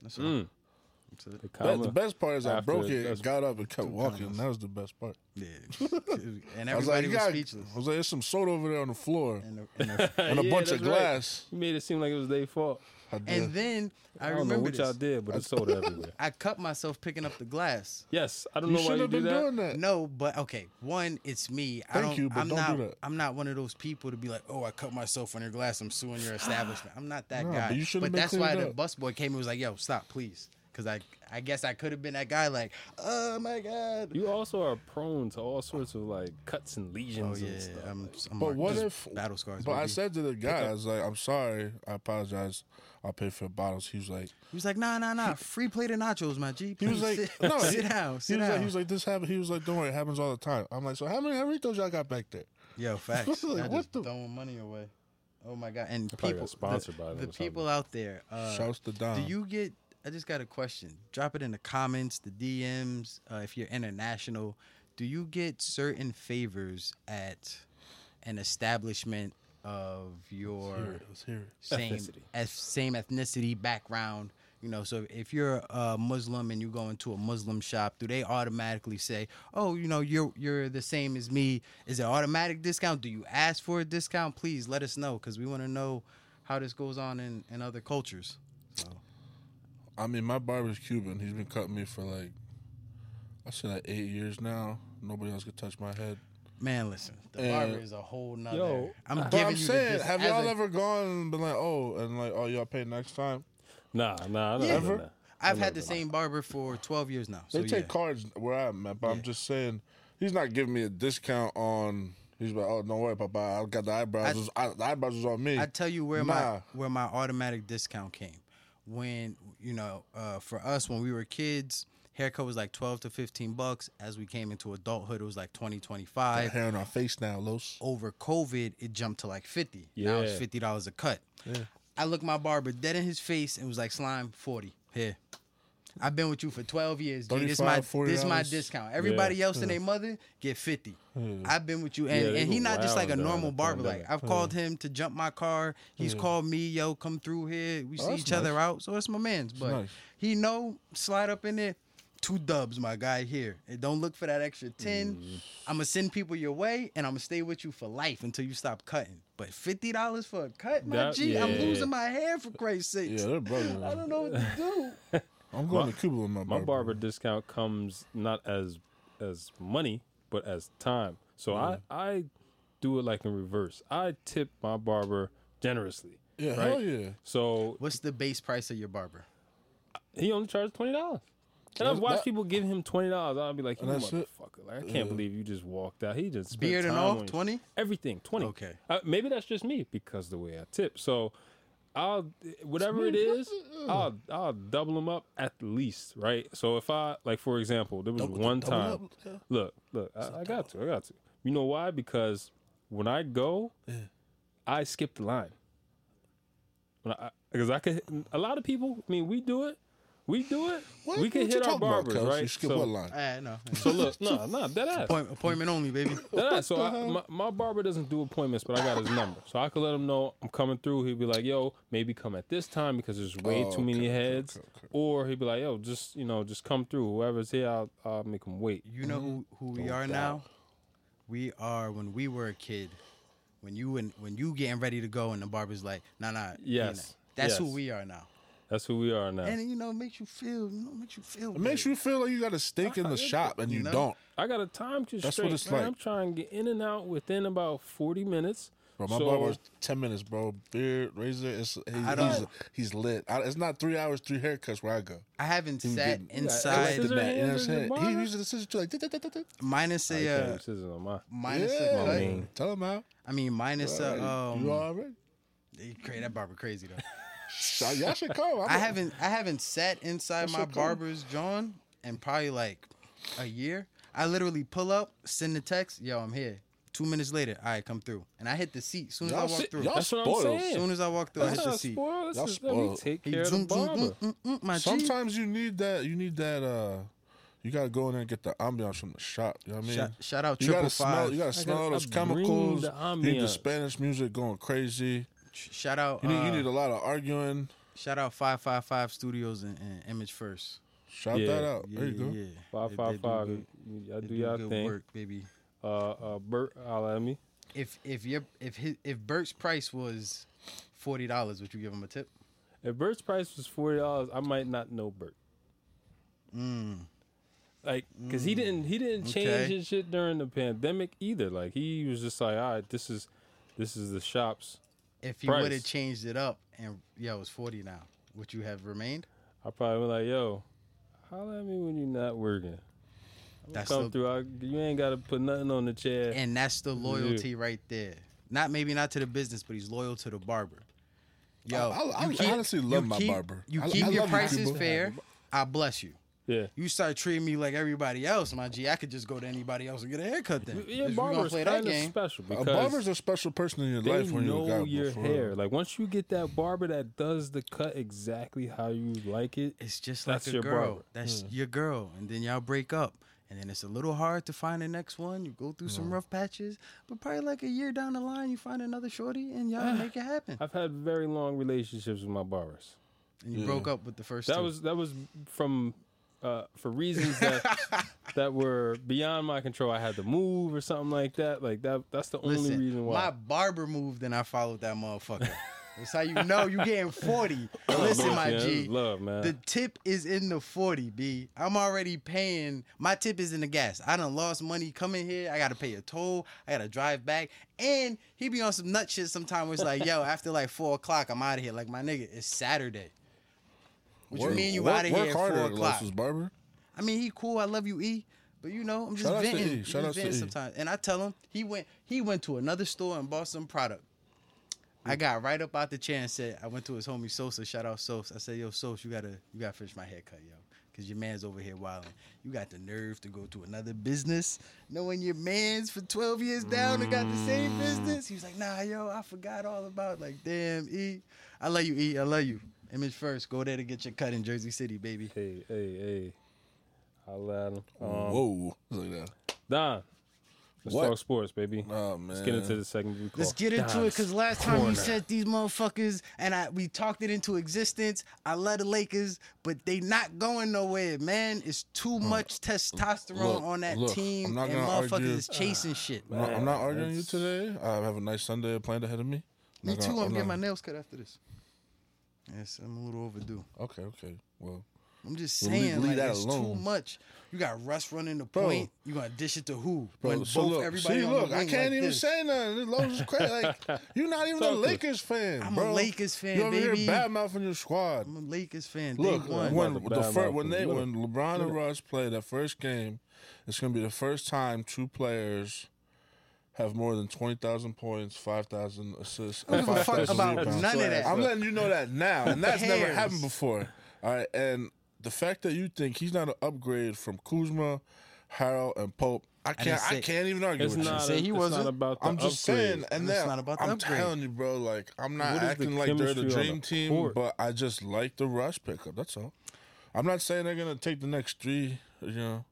That's all. Mm. That's it. The But comma. the best part is I after broke it, it, that's- got up, and kept walking. That was the best part. Yeah. and I was everybody like, was, "You got-" speechless. I was like, "There's some soda over there on the floor And, the, and, the, and a Yeah, bunch of that's right. glass." You made it seem like it was their fault. I did. and then I, I, don't know remember what y'all did, but it's soda everywhere. I cut myself picking up the glass. Yes, I don't you know why should you have do been that. doing that. No, but okay. One, it's me. I Thank don't. you, but I'm don't not. do that. I'm not one of those people to be like, oh, I cut myself on your glass. I'm suing your establishment. I'm not that No, guy. but you should've but been that's why cleared the up. busboy came and was like, yo, stop, please, because I, I guess I could have been that guy. Like, oh my god. You also are prone to all sorts of like cuts and lesions Oh and yeah, stuff. I'm, I'm But what Just if? battle scars? But I said to the guy, I was like, "I'm sorry. I apologize. I'll pay for the bottles." He was like, he was like, nah, nah, nah, free plate of nachos, my G. He was like, sit, "No, sit he, down, He sit was down. like, he was like, "This happen." He was like, "Don't worry, it happens all the time." I'm like, "So how many Doritos y'all got back there?" Yo, facts. Like, Y'all what just the- throwing money away. Oh my god! And people, sponsored the, by them the people out there. Uh, Shouts to Dom. Do you get? I just got a question. Drop it in the comments, the DMs. Uh, if you're international, do you get certain favors at an establishment of your Here it is, here it is. same Ethnicity. eth- same ethnicity background? You know, so if you're a Muslim and you go into a Muslim shop, do they automatically say, "Oh, you know, you're you're the same as me"? Is it automatic discount? Do you ask for a discount? Please let us know because we want to know how this goes on in, in other cultures. So. I mean, my barber's Cuban. He's been cutting me for like, I say like eight years now. Nobody else could touch my head. Man, listen, the And- barber is a whole nother. Yo, I'm But giving I'm you saying, the have y'all a- ever gone and been like, oh, and like, oh, y'all pay next time? Nah, nah, I never Yeah. done that. I've I had the never done same barber for 12 years now. So They take yeah. cards where I'm at, but I'm just saying, he's not giving me a discount on. He's like, oh, don't worry, Papa. I got the eyebrows. I- was- I, the eyebrows was on me. I tell you where Nah. my where my automatic discount came. When you know, uh, for us when we were kids, haircut was like 12 to 15 bucks. As we came into adulthood, it was like 20, Got 25. hair on our face now, Los. Over COVID, it jumped to like 50. Now it's fifty dollars a cut. Yeah. i looked my barber dead in his face and was like, "Slime, 40 here." I've been with you for 12 years. G. This my 35, this my discount. Everybody else and their mother get 50. I've been with you, and, Yeah, and he not just like a normal barber. Like. I've called him to jump my car. He's called me, yo, come through here. We see Oh, that's each other out, so it's my man's. But nice. he know slide up in there. Two dubs, my guy here. And don't look for that extra 10. Mm. I'm gonna send people your way, and I'm gonna stay with you for life until you stop cutting. But fifty dollars for a cut, my That- G, I'm yeah. losing my hair for Christ's sake. Yeah, they're. I don't know what to do. I'm going My- to Cuba with my barber. My barber discount comes not as as money, but as time. So I I do it like in reverse. I tip my barber generously. Yeah, right? hell yeah. So What's the base price of your barber? he only charges twenty dollars. And I've That- watched that- people give him twenty dollars. I'll be like, you And that's it? motherfucker! Like, I can't believe you just walked out. He just spent Beard and time all, 20? Everything twenty. Okay. Uh, maybe that's just me because the way I tip. So I'll whatever it mm-hmm. is, mm-hmm. I'll I'll double them up at least, right? So if I like, for example, there was Double- one double time. up. Look, look, I, I got to, I got to. You know why? Because when I go, I skip the line. When I, because I could, a lot of people. I mean, we do it. We do it. What- we can what hit our talking about, barbers, right? You skip so, what line? Ah, no. so look, no, no, that ass. Appoint, appointment only, baby. Yeah, so I, my, my barber doesn't do appointments, but I got his number, so I could let him know I'm coming through. He'd be like, "Yo, maybe come at this time because there's way Oh, too many okay, okay, heads," okay, okay. or he'd be like, "Yo, just you know, just come through. Whoever's here, I'll, I'll make him wait." You know who, who we are now? We are when we were a kid. When you and when you getting ready to go and the barber's like, nah, nah. you know, Yes, that's who we are now. That's who we are now. And you know, it makes you feel, you know, it makes you feel. It makes you feel like you got a steak in the shop and you, know? don't. I got a time constraint. That's what it's man. like. I'm trying to get in and out within about 40 minutes. Bro, my So- barber's ten minutes, bro. Beard, razor, it's, he, I he's, don't- he's lit. I, it's not three hours, three haircuts where I go. I haven't He sat getting- inside Scissor The man, you know what I'm saying? the He barber? uses the scissors too, like. "Dit, dit, dit, dit, dit." minus I a can't uh, scissors on my. minus Yeah, a cut. I mean- tell him out. I mean, minus a um. you already? you cra- that barber crazy though. Y'all should come. I'm I a- haven't I haven't sat inside my barber's John in probably like a year. I literally pull up, send the text, yo, I'm here. Two minutes later, all right, come through. And I hit the seat as soon as I Y'all walked sit- through. y'all That's what I'm spoiled. saying. Soon as I walked through, I hit the not seat. spoiled. This Y'all is, let me spoiled. take He care of the zoom, zoom, barber. mm, mm, mm, my G. Sometimes you need that. You need that. uh You gotta go in there and get the ambiance from the shop. You know what I mean? Shout, shout out you triple gotta smell. You gotta smell gotta- those I bring chemicals. the You need the ambiance. Spanish music going crazy. Shout out. You need. uh, you need a lot of arguing. shout out five five five studios and, and Image First. Shout Yeah. that out. Yeah, there you go. yeah, yeah. Five They- five they do five. good- I they do y'all good thing. work, baby. Uh, uh, Bert, holla at me. If if your if his, if Bert's price was forty dollars, would you give him a tip? If Bert's price was forty dollars, I might not know Bert. Mm. Like, cause he didn't he didn't change Okay. his shit during the pandemic either. Like, he was just like, all right, this is this is the shops. If he Price. would have changed it up and yo, it's forty now, would you have remained? I probably be like, yo, holla at me when you're not working. That's Come the, through. I, you ain't got to put nothing on the chair. and that's the loyalty right there. Not maybe not to the business, but he's loyal to the barber. Yo, I- I- you I honestly love my keep- barber. You keep I your love you, prices fair. I bless you. Yeah. You start treating me like everybody else, my G. I could just go to anybody else and get a haircut then. Your If we barber's play that game. special A because barber's a special person in your they life when you know your before. hair. Like once you get that barber that does the cut exactly how you like it, It's just That's like a your girl. barber. That's hmm. your girl, and then y'all break up, and then it's a little hard to find the next one. You go through some hmm. rough patches, but probably like a year down the line, you find another shorty, and y'all ah, make it happen. I've had very long relationships with my barbers. And you Yeah. broke up with the first. That two. was that was from uh, for reasons that that were beyond my control. I had to move or something like that. Like that. That's the only Listen, reason my barber moved, and I followed that motherfucker. That's how you know you getting forty. Listen, my Yeah, G. love, man. The tip is in the 40, B. I'm already paying. My tip is in the gas. I done lost money coming here. I got to pay a toll. I got to drive back. And he be on some nut shit sometime where it's like, yo, after like 4 o'clock, I'm out of here. Like, my nigga, it's Saturday. What you Work- mean you out of here at 4 o'clock? Barber. I mean, he cool. I love you, E. But you know, I'm just Shout venting. E. Shout just outs to E. sometimes. And I tell him he went he went to another store and bought some product. I mm. got right up out the chair and said, I went to his homie Sosa, shout out Sosa. I said, Yo, Sosa, you gotta you gotta finish my haircut, yo. Cause your man's over here wilding. You got the nerve to go to another business, knowing your man's for 12 years down and got the same mm. business. He was like, nah, yo, I forgot all about like, damn, E. I love you, E. I love you. Image first. Go there to get your cut in Jersey City, baby. hey, hey, hey. Holla at him. Um, Whoa, look at that. Don. Let's What? talk sports, baby. Oh man, Let's get into the segment we call Let's get into it because last time you said these motherfuckers and I we talked it into existence. I love the Lakers, but they not going nowhere, man. It's too much testosterone look, on that look, team, I'm not and motherfuckers argue. is chasing shit. I'm not, I'm not Man, arguing you today. I have a nice Sunday planned ahead of me. Me Not too. gonna- I'm getting not- my nails cut after this. Yes, I'm a little overdue. Okay, okay. Well, I'm just Well, leave- saying, leave like, that it's too much. You got Russ running the Bro. point. You gonna dish it to who? bro, when so both look, everybody see, on look, the I can't like even this. say nothing. This Los is crazy. Like, you're not even a Talk to us. Lakers fan, I'm a bro. Lakers fan, you over baby. here bad mouthing your squad. I'm a Lakers fan. Look, Day one. when the bad fir- when they Look. when LeBron and Russ play that first game, it's gonna be the first time two players have more than twenty thousand points, five thousand assists. I don't give and fuck 5,000 about rebounds. none of that. I'm letting you know that now, and that's never happened before. All right, and the fact that you think he's not an upgrade from Kuzma, Harrell, and Pope, I can't. I, say- can't even argue with you. say he it's wasn't. not about the I'm just upgrade. saying, and It's then not about the I'm upgrade. telling you, bro. Like I'm not What is the acting like they're the dream the team, court? but I just like the Russ pickup. That's all. I'm not saying they're gonna take the next three, you know,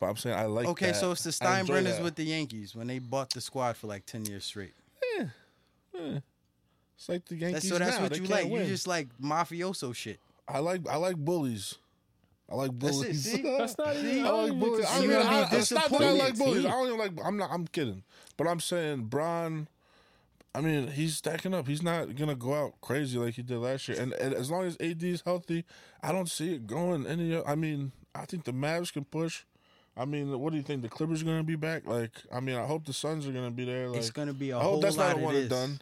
but I'm saying I like. Okay, that. so it's the Steinbrenners with the Yankees when they bought the squad for like ten years straight. Yeah, it's like the Yankees That's, so that's now. what They you like. win. You just like mafioso shit. I like. I like bullies. I like That's it, bullies. see? That's not even. I like bullies. I You're mean, gonna be I, it's not that I like disappointed, bullies. see? I don't even like. I'm not. I'm kidding. But I'm saying Bron. I mean, he's stacking up. He's not gonna go out crazy like he did last year. And, and as long as AD is healthy, I don't see it going any. I mean, I think the Mavs can push. I mean, what do you think? The Clippers are gonna be back? Like, I mean, I hope the Suns are gonna be there. Like, it's gonna be a I whole hope that's lot not a of one this. and done.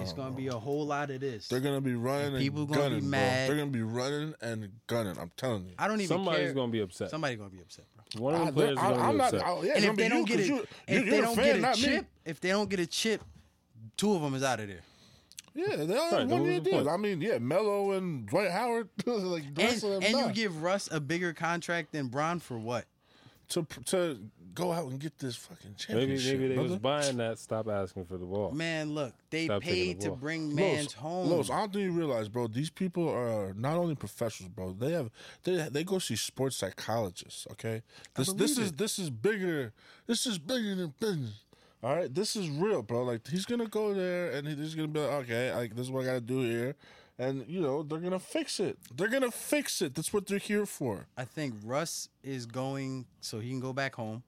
It's gonna be a whole lot of this. They're gonna be running and, people gonna be gunning, bro. mad. They're gonna be running and gunning. I'm telling you. I don't even Somebody's gonna be upset. Somebody gonna be upset, bro. One of I, the players is gonna I'm be not. upset. I, yeah, and if they don't you, get 'cause it, you, if they don't fan, get a not chip, me. if they don't get a chip, two of them is out of there. Yeah, they all Right, have one year what's the deals. I mean, yeah, Melo and Dwight Howard, like the rest And, of them and you give Russ a bigger contract than Bron for what? To to go out and get this fucking Maybe championship. maybe they was brother. buying that. Stop asking for the ball. Man, look, they Stop taking paid the to ball. bring Los, man's home. Los, I don't think you realize, bro. These people are not only professionals, bro. They have they they go see sports psychologists. Okay, this this is it. this is bigger. This is bigger than business. All right, this is real, bro. Like he's gonna go there and he's gonna be like, okay, like this is what I gotta do here, and you know they're gonna fix it. They're gonna fix it. That's what they're here for. I think Russ is going so he can go back home.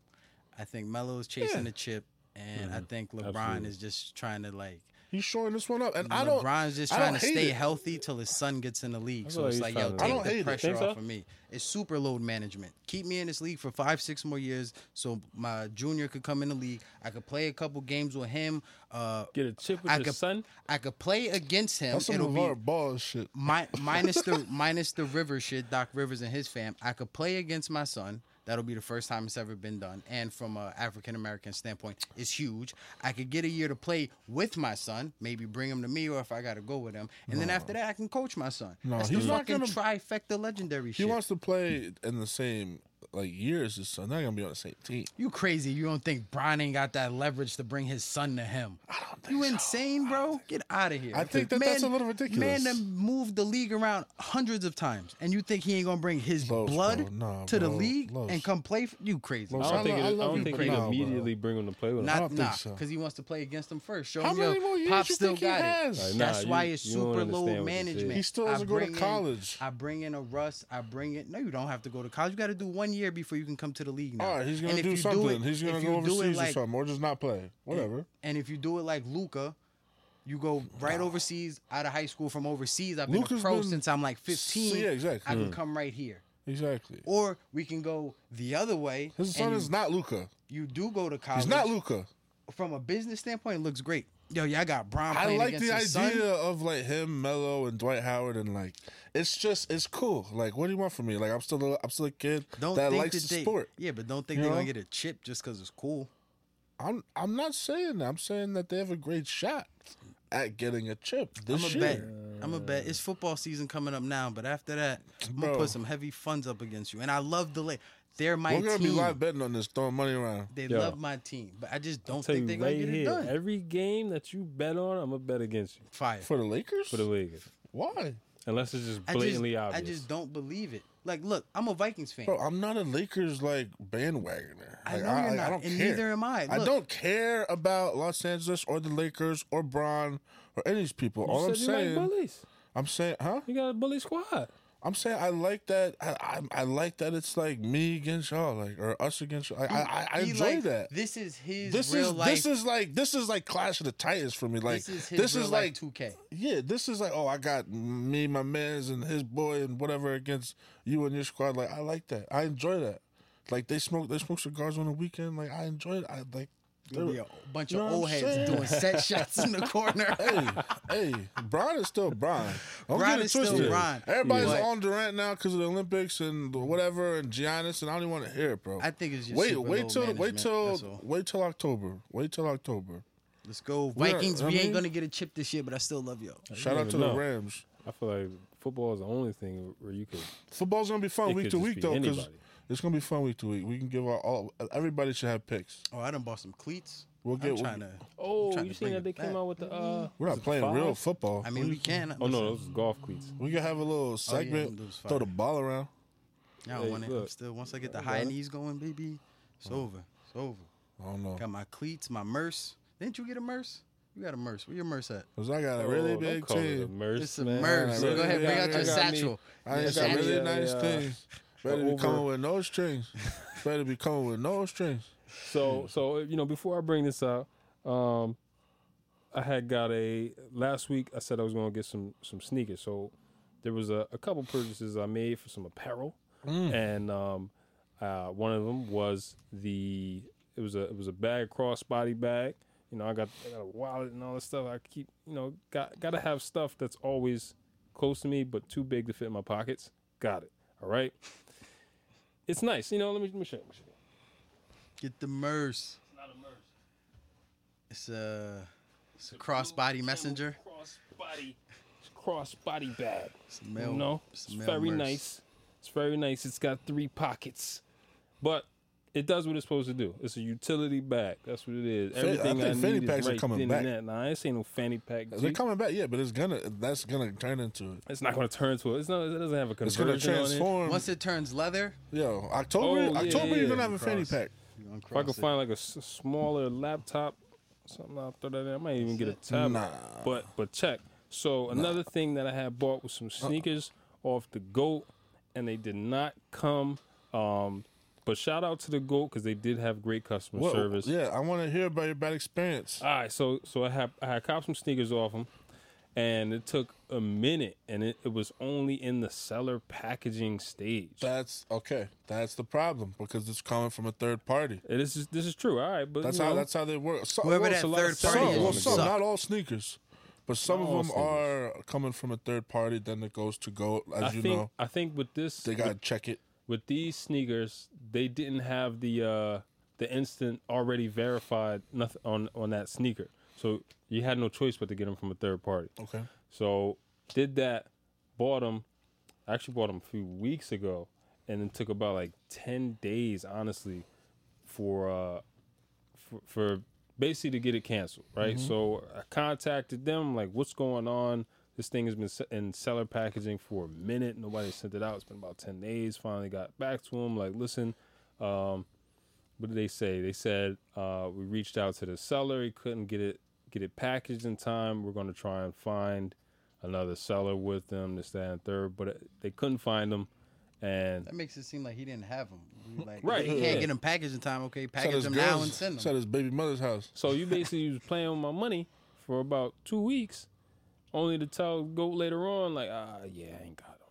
I think Melo is chasing Yeah. the chip, and I mm-hmm. think LeBron Absolutely. is just trying to like. He's showing this one up, and I don't. LeBron's just trying to stay it. healthy till his son gets in the league. So it's like like, yo, trying to- I take don't hate the it. pressure Think so? off of me. It's super load management. Keep me in this league for five, six more years, so my junior could come in the league. I could play a couple games with him. Uh, Get a chip with I your could, son. I could play against him. That's some It'll be Ball shit. Mi- minus the minus the Rivers shit, Doc Rivers and his fam. I could play against my son. That'll be the first time it's ever been done, and from a African American standpoint, it's huge. I could get a year to play with my son, maybe bring him to me, or if I got to go with him, and then after that, I can coach my son. No, That's he's the not fucking gonna- trifecta legendary He shit. wants to play in the same like years as son. They're not gonna be on the same team. you crazy? You don't think Bron ain't got that leverage to bring his son to him? I don't think You so. insane, bro? Get out of here. I think that that's a little ridiculous. Man, that moved the league around hundreds of times, and you think he ain't gonna bring his Los, blood. Nah, to the league Los. and come play? For, you crazy? Los, I don't I think. lo- It, I I don't you think crazy. he'd No, bro. immediately bring him to play with him. I Not don't think nah, so. because he wants to play against them first. Show How him yo, many more years Pop you still think he got has? it. Like, That's nah, why it's super understand load what you're management. He still has doesn't go to college. I bring in a Russ. I bring it. No, you don't have to go to college. You got to do one year before you can come to the league. Now. All right, he's gonna if do you something. it- he's gonna go you do it overseas like- or something, or just not play. Whatever. And if you do it like Luka, you go right overseas out of high school from overseas. I've been Luka's a pro been- since I'm like 15. Yeah, exactly. I can hmm. come right here. Exactly. Or we can go the other way. His son and is you, not Luka. you do go to college. He's not Luka. From a business standpoint, it looks great. Yo, yeah, I got Brown I like the idea son. of like him, Melo, and Dwight Howard, and like it's just it's cool. Like, what do you want from me? Like, I'm still a, I'm still a kid Don't that think likes that the they, sport. Yeah, but don't think You they're gonna get a chip just because it's cool. I'm I'm not saying that. I'm saying that they have a great shot at getting a chip I'm a year. bet. I'm a bet. It's football season coming up now, but after that, I'm gonna Bro. put some heavy funds up against you. And I love the late. They're my team. We're gonna team. be live betting on this, throwing money around. They Yo. love my team, but I just don't Tell think you they're gonna right get it here, done. every game that you bet on, I'm gonna bet against you Fire. For the Lakers? for the Lakers, Why? unless it's just I just, blatantly I obvious. just don't believe it. Like, look, I'm a Vikings fan. Bro, I'm not a Lakers like bandwagoner. I Like, know you're I, not, don't and care. neither am I. I Look. don't care about Los Angeles or the Lakers or Bron or any of these people. You All I'm said you like saying, bullies. I'm saying, huh? You got a bully squad. I'm saying I like that. I, I I like that it's like me against y'all, like or us against y'all. I I, I enjoy like- that. This is his This real is life. this is like this is like Clash of the Titans for me. Like this is his real like life 2K. yeah, this is like oh I got me, my man's, and his boy and whatever against you and your squad. Like I like that. I enjoy that. Like they smoke they smoke cigars on the weekend. Like I enjoy it. I like. There'll be a bunch of old heads saying? doing set shots in the corner. Hey, hey, Bron is still Bron. Don't Bron get it is still twisted. Bron. Everybody's But- on Durant now because of the Olympics and whatever and Giannis, and I don't even want to hear it, bro. I think it's just wait, super wait till wait till that's all. wait till October. Wait till October. Let's go We are- Vikings. I we ain't gonna get a chip this year, but I still love y'all. Shout out to even the. Rams. I feel like football is the only thing where you could. Football's gonna be fun It week to week though, because anybody. It's gonna be fun week to week. We can give our all. Everybody should have picks. Oh, I done bought some cleats. We'll I'm get. We'll, trying to. Oh, trying you to seen that they it came out with the? uh we're not was it playing real football. I mean, we can. Oh no, listen, those is golf cleats. we can have a little segment. those throw the ball around. Yeah, I don't Hey, want it. I'm still. Once I get the high it. knees going, baby, it's over. It's over. I don't know. Got my cleats, my merce. Didn't you get a merce? You got a merce. Where your merce at? Cause I got a really Oh, big call it a team. merce, It's a man. merce. really Go ahead, bring got- out your I got me- satchel. I Your got a really nice yeah. things. Better be over- coming with no strings. Better be coming with no strings. So, so you know, before I bring this out, um, I had got a last week. I said I was going to get some some sneakers. So there was a, a couple purchases I made for some apparel, and um, uh, one of them was the it was a it was a bag crossbody bag. You know, I got I got a wallet and all this stuff. I keep you know got got to have stuff that's always close to me but too big to fit in my pockets. Got it. All right. It's nice. You know, let me, let me show you. Let me show you. Get the merce. It's not a merce. It's a. It's a crossbody messenger. Crossbody, crossbody bag. It's a male. you know, it's it's very merce. nice. It's very nice. It's got three pockets, but it does what it's supposed to do. It's a utility bag. That's what it is. Fa- I Everything I, think fanny need packs is are coming back. and there. Nah, I ain't saying no fanny pack. They're G. coming back, yeah, but it's gonna that's gonna turn into it. It's not going to turn to it. It's not. It doesn't have a It's conversion gonna on it. transform. Once it turns leather, Yo, October, Oh, yeah, October, yeah, you're yeah. gonna have a fanny Cross. pack. you're gonna If I cross could it. find like a s- smaller laptop, something I'll throw that in. I might even get a tablet. Nah. But but check. So another thing that I had bought was some sneakers off the goat, and they did not come. Um, but shout out to the goat because they did have great customer What- service. Yeah, I want to hear about your bad experience. All right, so so I had I had copped some sneakers off them, and it took a minute, and it, it was only in the seller packaging stage. That's okay. That's the problem because it's coming from a third party. And this is this is true. All right, but That's how know, that's how they work. So, Whoever well, that a third party some, on well, some, not all sneakers, but some Not of them are coming from a third party. Then it goes to go, as I you think know, I think with this they gotta check it. With these sneakers, they didn't have the uh the instant already verified nothing on on that sneaker. So you had no choice but to get them from a third party. Okay. So did that, bought them. I actually bought them a few weeks ago, and it took about like ten days, honestly, for uh for, for basically to get it canceled. Right. So I contacted them like, what's going on? This thing has been in seller packaging for a minute. Nobody sent it out. It's been about ten days. Finally got back to them. Like, listen, um, what did they say? They said uh, we reached out to the seller. He couldn't get it get it packaged in time. We're going to try and find another seller with them. This, that, and third. But it, they couldn't find them, and That makes it seem like he didn't have them. Like, Right, He yeah. can't get them packaged in time. Okay, package his them now and send them. at his baby mother's house. so you basically was playing with my money for about two weeks, only to tell Goat later on like, ah, yeah, I ain't got them.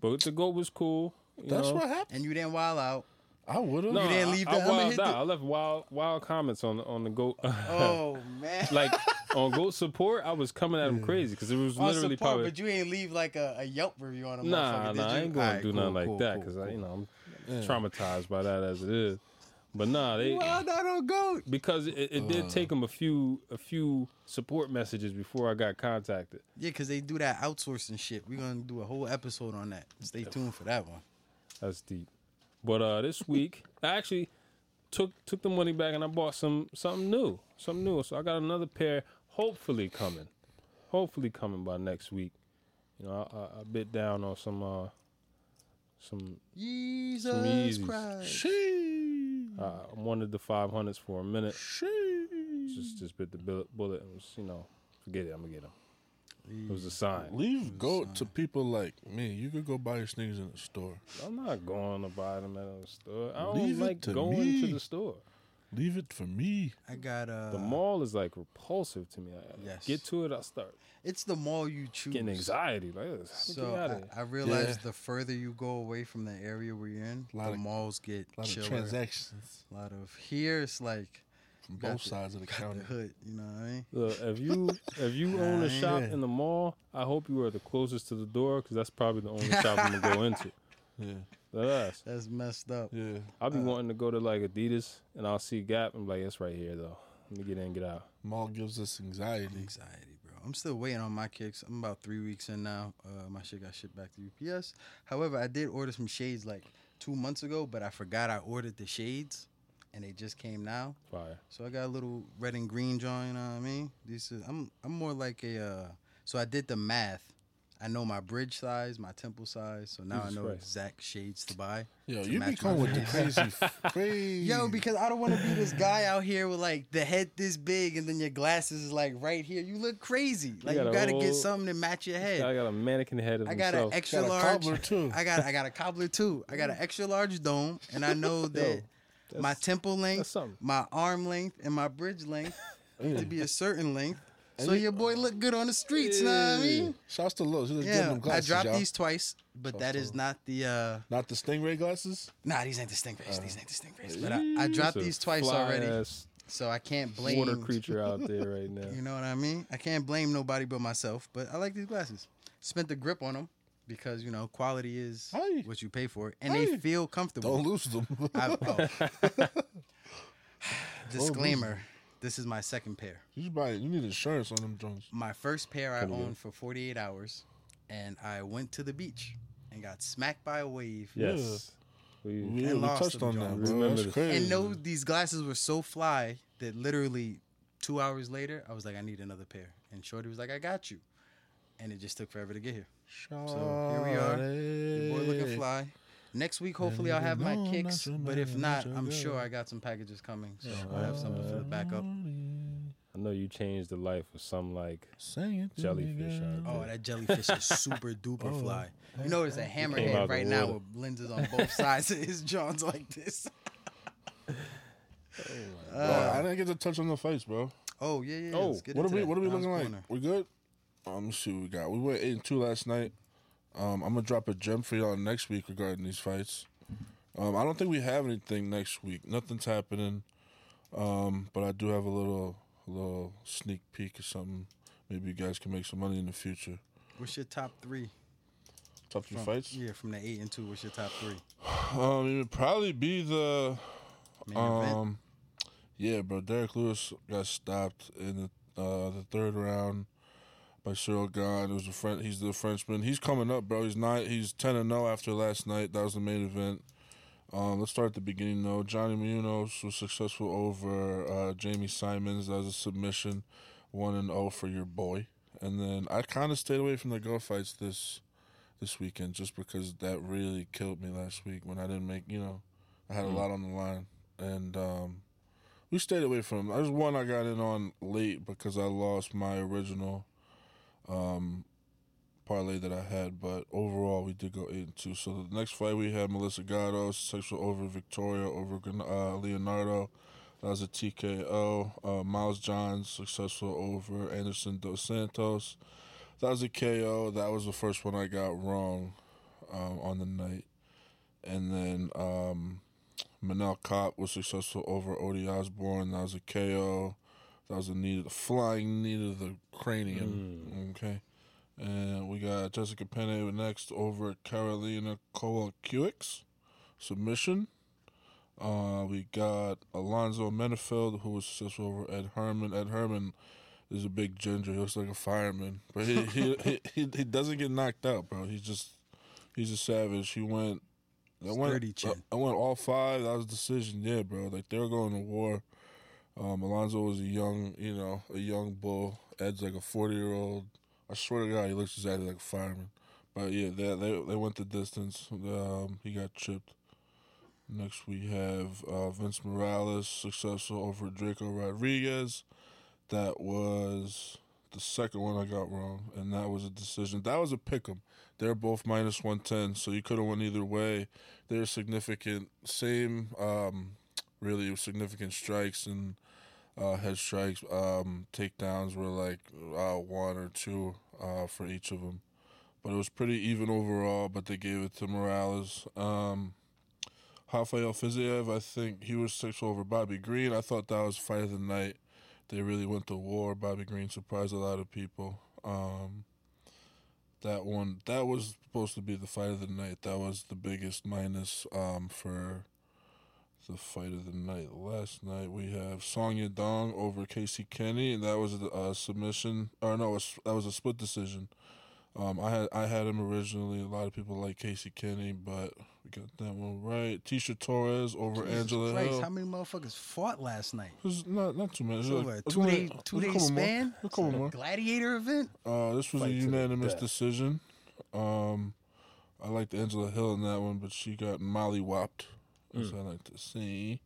But the Goat was cool. you That's know? what happened. And you didn't wild out. I would have. No, You didn't I- leave I, the- I'ma wild hit the- I left wild wild comments on the on the goat. Oh man. like on goat support, I was coming at him crazy because it was On literally support, probably but you ain't leave like a, a Yelp review on him. nah motherfucker, did nah. I you? ain't gonna Alright, do cool, nothing like cool, that cool, because I you know I'm traumatized by that as it is. But nah, they Wild out on goat. because it, it did take them a few a few support messages before I got contacted. Yeah, because they do that outsourcing shit. We're gonna do a whole episode on that. Stay tuned for that one. That's deep. But uh this week I actually took took the money back and I bought some something new. Something new. So I got another pair hopefully coming. Hopefully coming by next week. You know, I, I, I bit down on some uh some Jesus Yeezys. Christ. She. Uh, I wanted the five hundreds for a minute. She. Just just bit the bullet, bullet and was, you know, forget it, I'm gonna get them. It was a sign. Leave goat to people like me. You could go buy your sneakers in the store. I'm not going to buy them at a store. I don't Leave like to going me. to the store. Leave it for me. I got uh The mall is like repulsive to me. I Yes. get to it, I start it's the mall you choose. getting anxiety. Like, ugh, get So out I, of here. I realized Yeah. the further you go away from the area where you're in, Lot the of- malls get A lot chiller. of transactions A lot of here it's like from got both the- sides of the got counter. the hood, you know what I mean? Look, if you if you own a shop yeah. in the mall, I hope you are the closest to the door because that's probably the only shop I'm gonna go into. Yeah, That's. That's messed up. yeah. I'll be wanting to go to like Adidas and I'll see Gap. I'm like, it's right here though. Let me get in, and get out. Mall gives us anxiety. Anxiety, bro. I'm still waiting on my kicks. I'm about three weeks in now. Uh, my shit got shipped back to UPS. However, I did order some shades like two months ago, but I forgot I ordered the shades, and they just came now. Fire. So I got a little red and green joint. You know what I mean? These is, I'm I'm more like a. Uh, so I did the math. I know my bridge size, my temple size, so now Jesus I know Christ. exact shades to buy. Yo, to you match be coming with the crazy, crazy. Yo, because I don't want to be this guy out here with like the head this big and then your glasses is like right here. You look crazy. Like you, got a got to whole- get something to match your head. I got a mannequin head of I got himself. an extra Got a large. cobbler, too. I got I got a cobbler too. I got an mm. extra large dome, and I know that my temple length, my arm length, and my bridge length need to be a certain length. So your boy look good on the streets, know what I mean? Shouts to Lowe's. He look good in Yeah, them I dropped y'all. these twice, but that is not the. uh Not the Stingray glasses. Nah, these ain't the stingrays. These ain't the stingrays. But I, I dropped these twice already, so I can't blame. water creature out there right now. You know what I mean? I can't blame nobody but myself. But I like these glasses. Spent the grip on them because you know quality is what you pay for, and Hey. they feel comfortable. Don't lose them. I, oh. Disclaimer: This is my second pair. you should buy. You need insurance on them Jones. My first pair I Pretty good. owned for 48 hours, and I went to the beach and got smacked by a wave. Yes. We, We, And we lost touched them, on John. that, bro. Remember That's crazy. And no, these glasses were so fly that literally two hours later, I was like, I need another pair. And Shorty was like, I got you. And it just took forever to get here. So here we are. Your boy looking fly. Next week, hopefully, I'll have my kicks. But if not, not I'm sure I got some packages coming. So I'll have something for the backup. I know you changed the life of some like Sing Jellyfish me, out girl. Oh, that jellyfish is super duper Oh. fly. You know, it's a hammerhead right now with lenses on both sides of his jaws like this. Bro, I didn't get to touch on the face, bro. Oh yeah, yeah. yeah. Oh, Let's get What are we? that. What are we Don's looking like? Corner. We good? Um, let me see what we got. We went eight and two last night. Um, I'm gonna drop a gem for y'all next week regarding these fights. Um, I don't think we have anything next week. Nothing's happening. Um, but I do have a little, a little sneak peek or something. Maybe you guys can make some money in the future. What's your top three? Top three From, fights. Yeah, from the eight and two. What's your top three? Um, it would probably be the Main event. Um, yeah, bro. Derrick Lewis got stopped in the uh, the third round by Ciryl. It was a French. He's the Frenchman. He's coming up, bro. He's nine. He's ten and zero after last night. That was the main event. Um, let's start at the beginning though. Johnny Munoz was successful over uh, Jamey Simmons. That was a submission, one and zero for your boy. And then I kind of stayed away from the go fights this this weekend just because that really killed me last week when I didn't make. You know, I had a lot on the line, and um, we stayed away from. There's one I got in on late because I lost my original um, parlay that I had, but overall we did go eight and two. So the next fight we had Melissa Gatto, sexual over Victoria over uh, Leonardo. That was a TKO. Uh, Miles Johns successful over Anderson dos Santos. That was a KO. That was the first one I got wrong um, on the night. And then um, Manel Kape was successful over Odie Osbourne. That was a KO. That was a knee, a flying knee to the cranium. Okay. And we got Jessica Penne next over Karolina Kowalkiewicz. Submission. Uh, we got Alonzo Menifield, who was successful over Ed Herman. Ed Herman is a big ginger. He looks like a fireman, but he he, he, he he doesn't get knocked out, bro. He's just he's a savage. He went. I went. I went all five. That was a decision, yeah, bro. Like they were going to war. Um, Alonzo was a young, you know, a young bull. Ed's like a forty year old. I swear to God, he looks exactly like a fireman. But yeah, they they, they went the distance. Um, he got chipped. Next we have uh, Vince Morales, successful over Drako Rodriguez. That was the second one I got wrong, and that was a decision. That was a pick 'em. They're both minus one ten, so you could have went either way. They're significant, same, um, really significant strikes and uh, head strikes. Um, takedowns were like uh, one or two uh, for each of them, but it was pretty even overall. But they gave it to Morales. Um, Rafael Fiziev, I think he was six over Bobby Green. I thought that was fight of the night. They really went to war. Bobby Green surprised a lot of people. Um, that one, that was supposed to be the fight of the night. That was the biggest minus um, for the fight of the night. Last night we have Song Yadong over Casey Kenny, and that was a uh, submission. Or no, that was a split decision. Um, I had I had him originally. A lot of people like Casey Kenny, but we got that one right. Tecia Torres over Jesus Angela Christ, Hill. how many motherfuckers fought last night? It was not not too many. It was So like- what, two only- day it two a day couple more. span? A couple more. Gladiator event? Uh, this was Fight a unanimous decision. Um, I liked Angela Hill in that one, but she got mollywopped, as I like to see.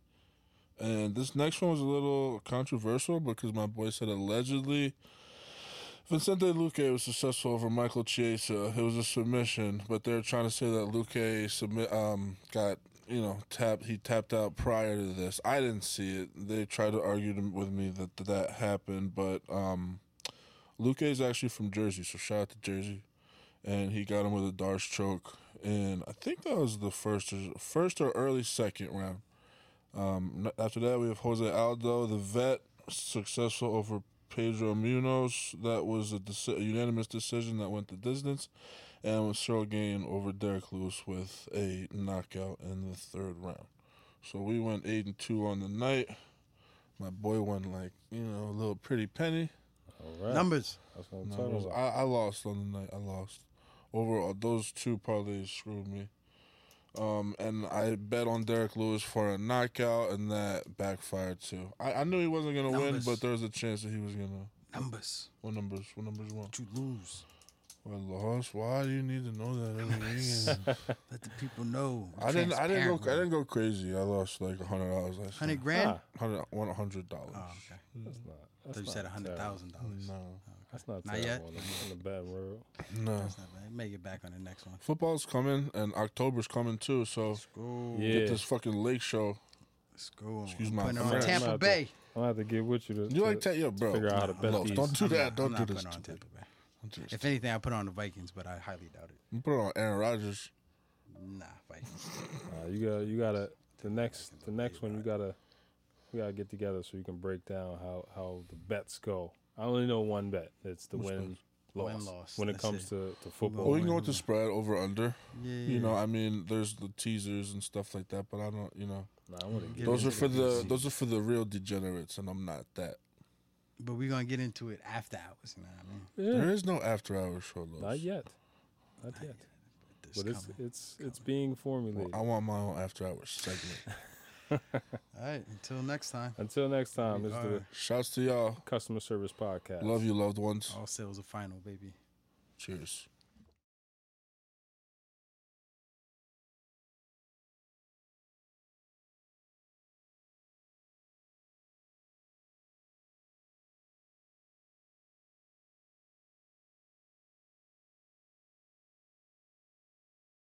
And this next one was a little controversial because my boy said allegedly Vicente Luque was successful over Michael Chiesa. It was a submission, but they're trying to say that Luque submit um got you know tapped. He tapped out prior to this. I didn't see it. They tried to argue with me that that happened, but um, Luque is actually from Jersey, so shout out to Jersey, and he got him with a D'Arce choke, and I think that was the first or first or early second round. Um, after that, we have Jose Aldo, the vet, successful over Pedro Munhoz. That was a, deci- a unanimous decision that went the distance. And with Ciryl Gane over Derrick Lewis with a knockout in the third round. So we went 8 and 2 on the night. My boy won like, you know, a little pretty penny. All right. Numbers. That's what I'm No, talking about. I, I lost on the night. I lost. Overall, those two parlays screwed me. Um, and I bet on Derrick Lewis for a knockout, and that backfired too. I, I knew he wasn't gonna win, but there was a chance that he was gonna. Numbers. What numbers? What numbers you want? You lose. Well, lost. Why do you need to know that? every? Let the people know. I didn't. I didn't go. I didn't go crazy. I lost like a hundred dollars last. Hundred grand. Hundred. One hundred dollars. Oh, okay. that's not. I thought you not said a hundred terrible. thousand dollars. No. That's not, Not yet? terrible on the, on the bad road. No. That's not bad. Make it back on the next one. Football's coming, and October's coming too. So Let's. Yeah. get this fucking lake show. Let's go. Excuse I'm my putting on French. Tampa I'm out Bay. I'll have to get with you to. You to, like that, yeah, bro? figure out how to bet Los, these. Don't do I'm that. not- don't I'm do this. on. Tampa Bay. Don't do this. If anything, I put on the Vikings, but I highly doubt it. You put it on Aaron Rodgers. Nah, Vikings. Uh, you got. You gotta. The next. The next one. You gotta. We gotta get together so you can break down how how the bets go. I only know one bet. It's the Which win loss, Win-loss, When it that's comes it. to, to football. Well, we can go with the spread over under. Yeah. You know, I mean, there's the teasers and stuff like that, but I don't. You know, Nah, I wanna get those are for the the easy. those are for the real degenerates, and I'm not that. but we're gonna get into it after hours. You know what I mean? Yeah. There is no after hour show, Los. Not yet. Not yet. This But it's coming. it's it's being formulated. I want my own after hours segment. All right. Until next time. Until next time, this is the. Shouts to y'all. customer service podcast. Love you, loved ones. All sales are final, baby. Cheers.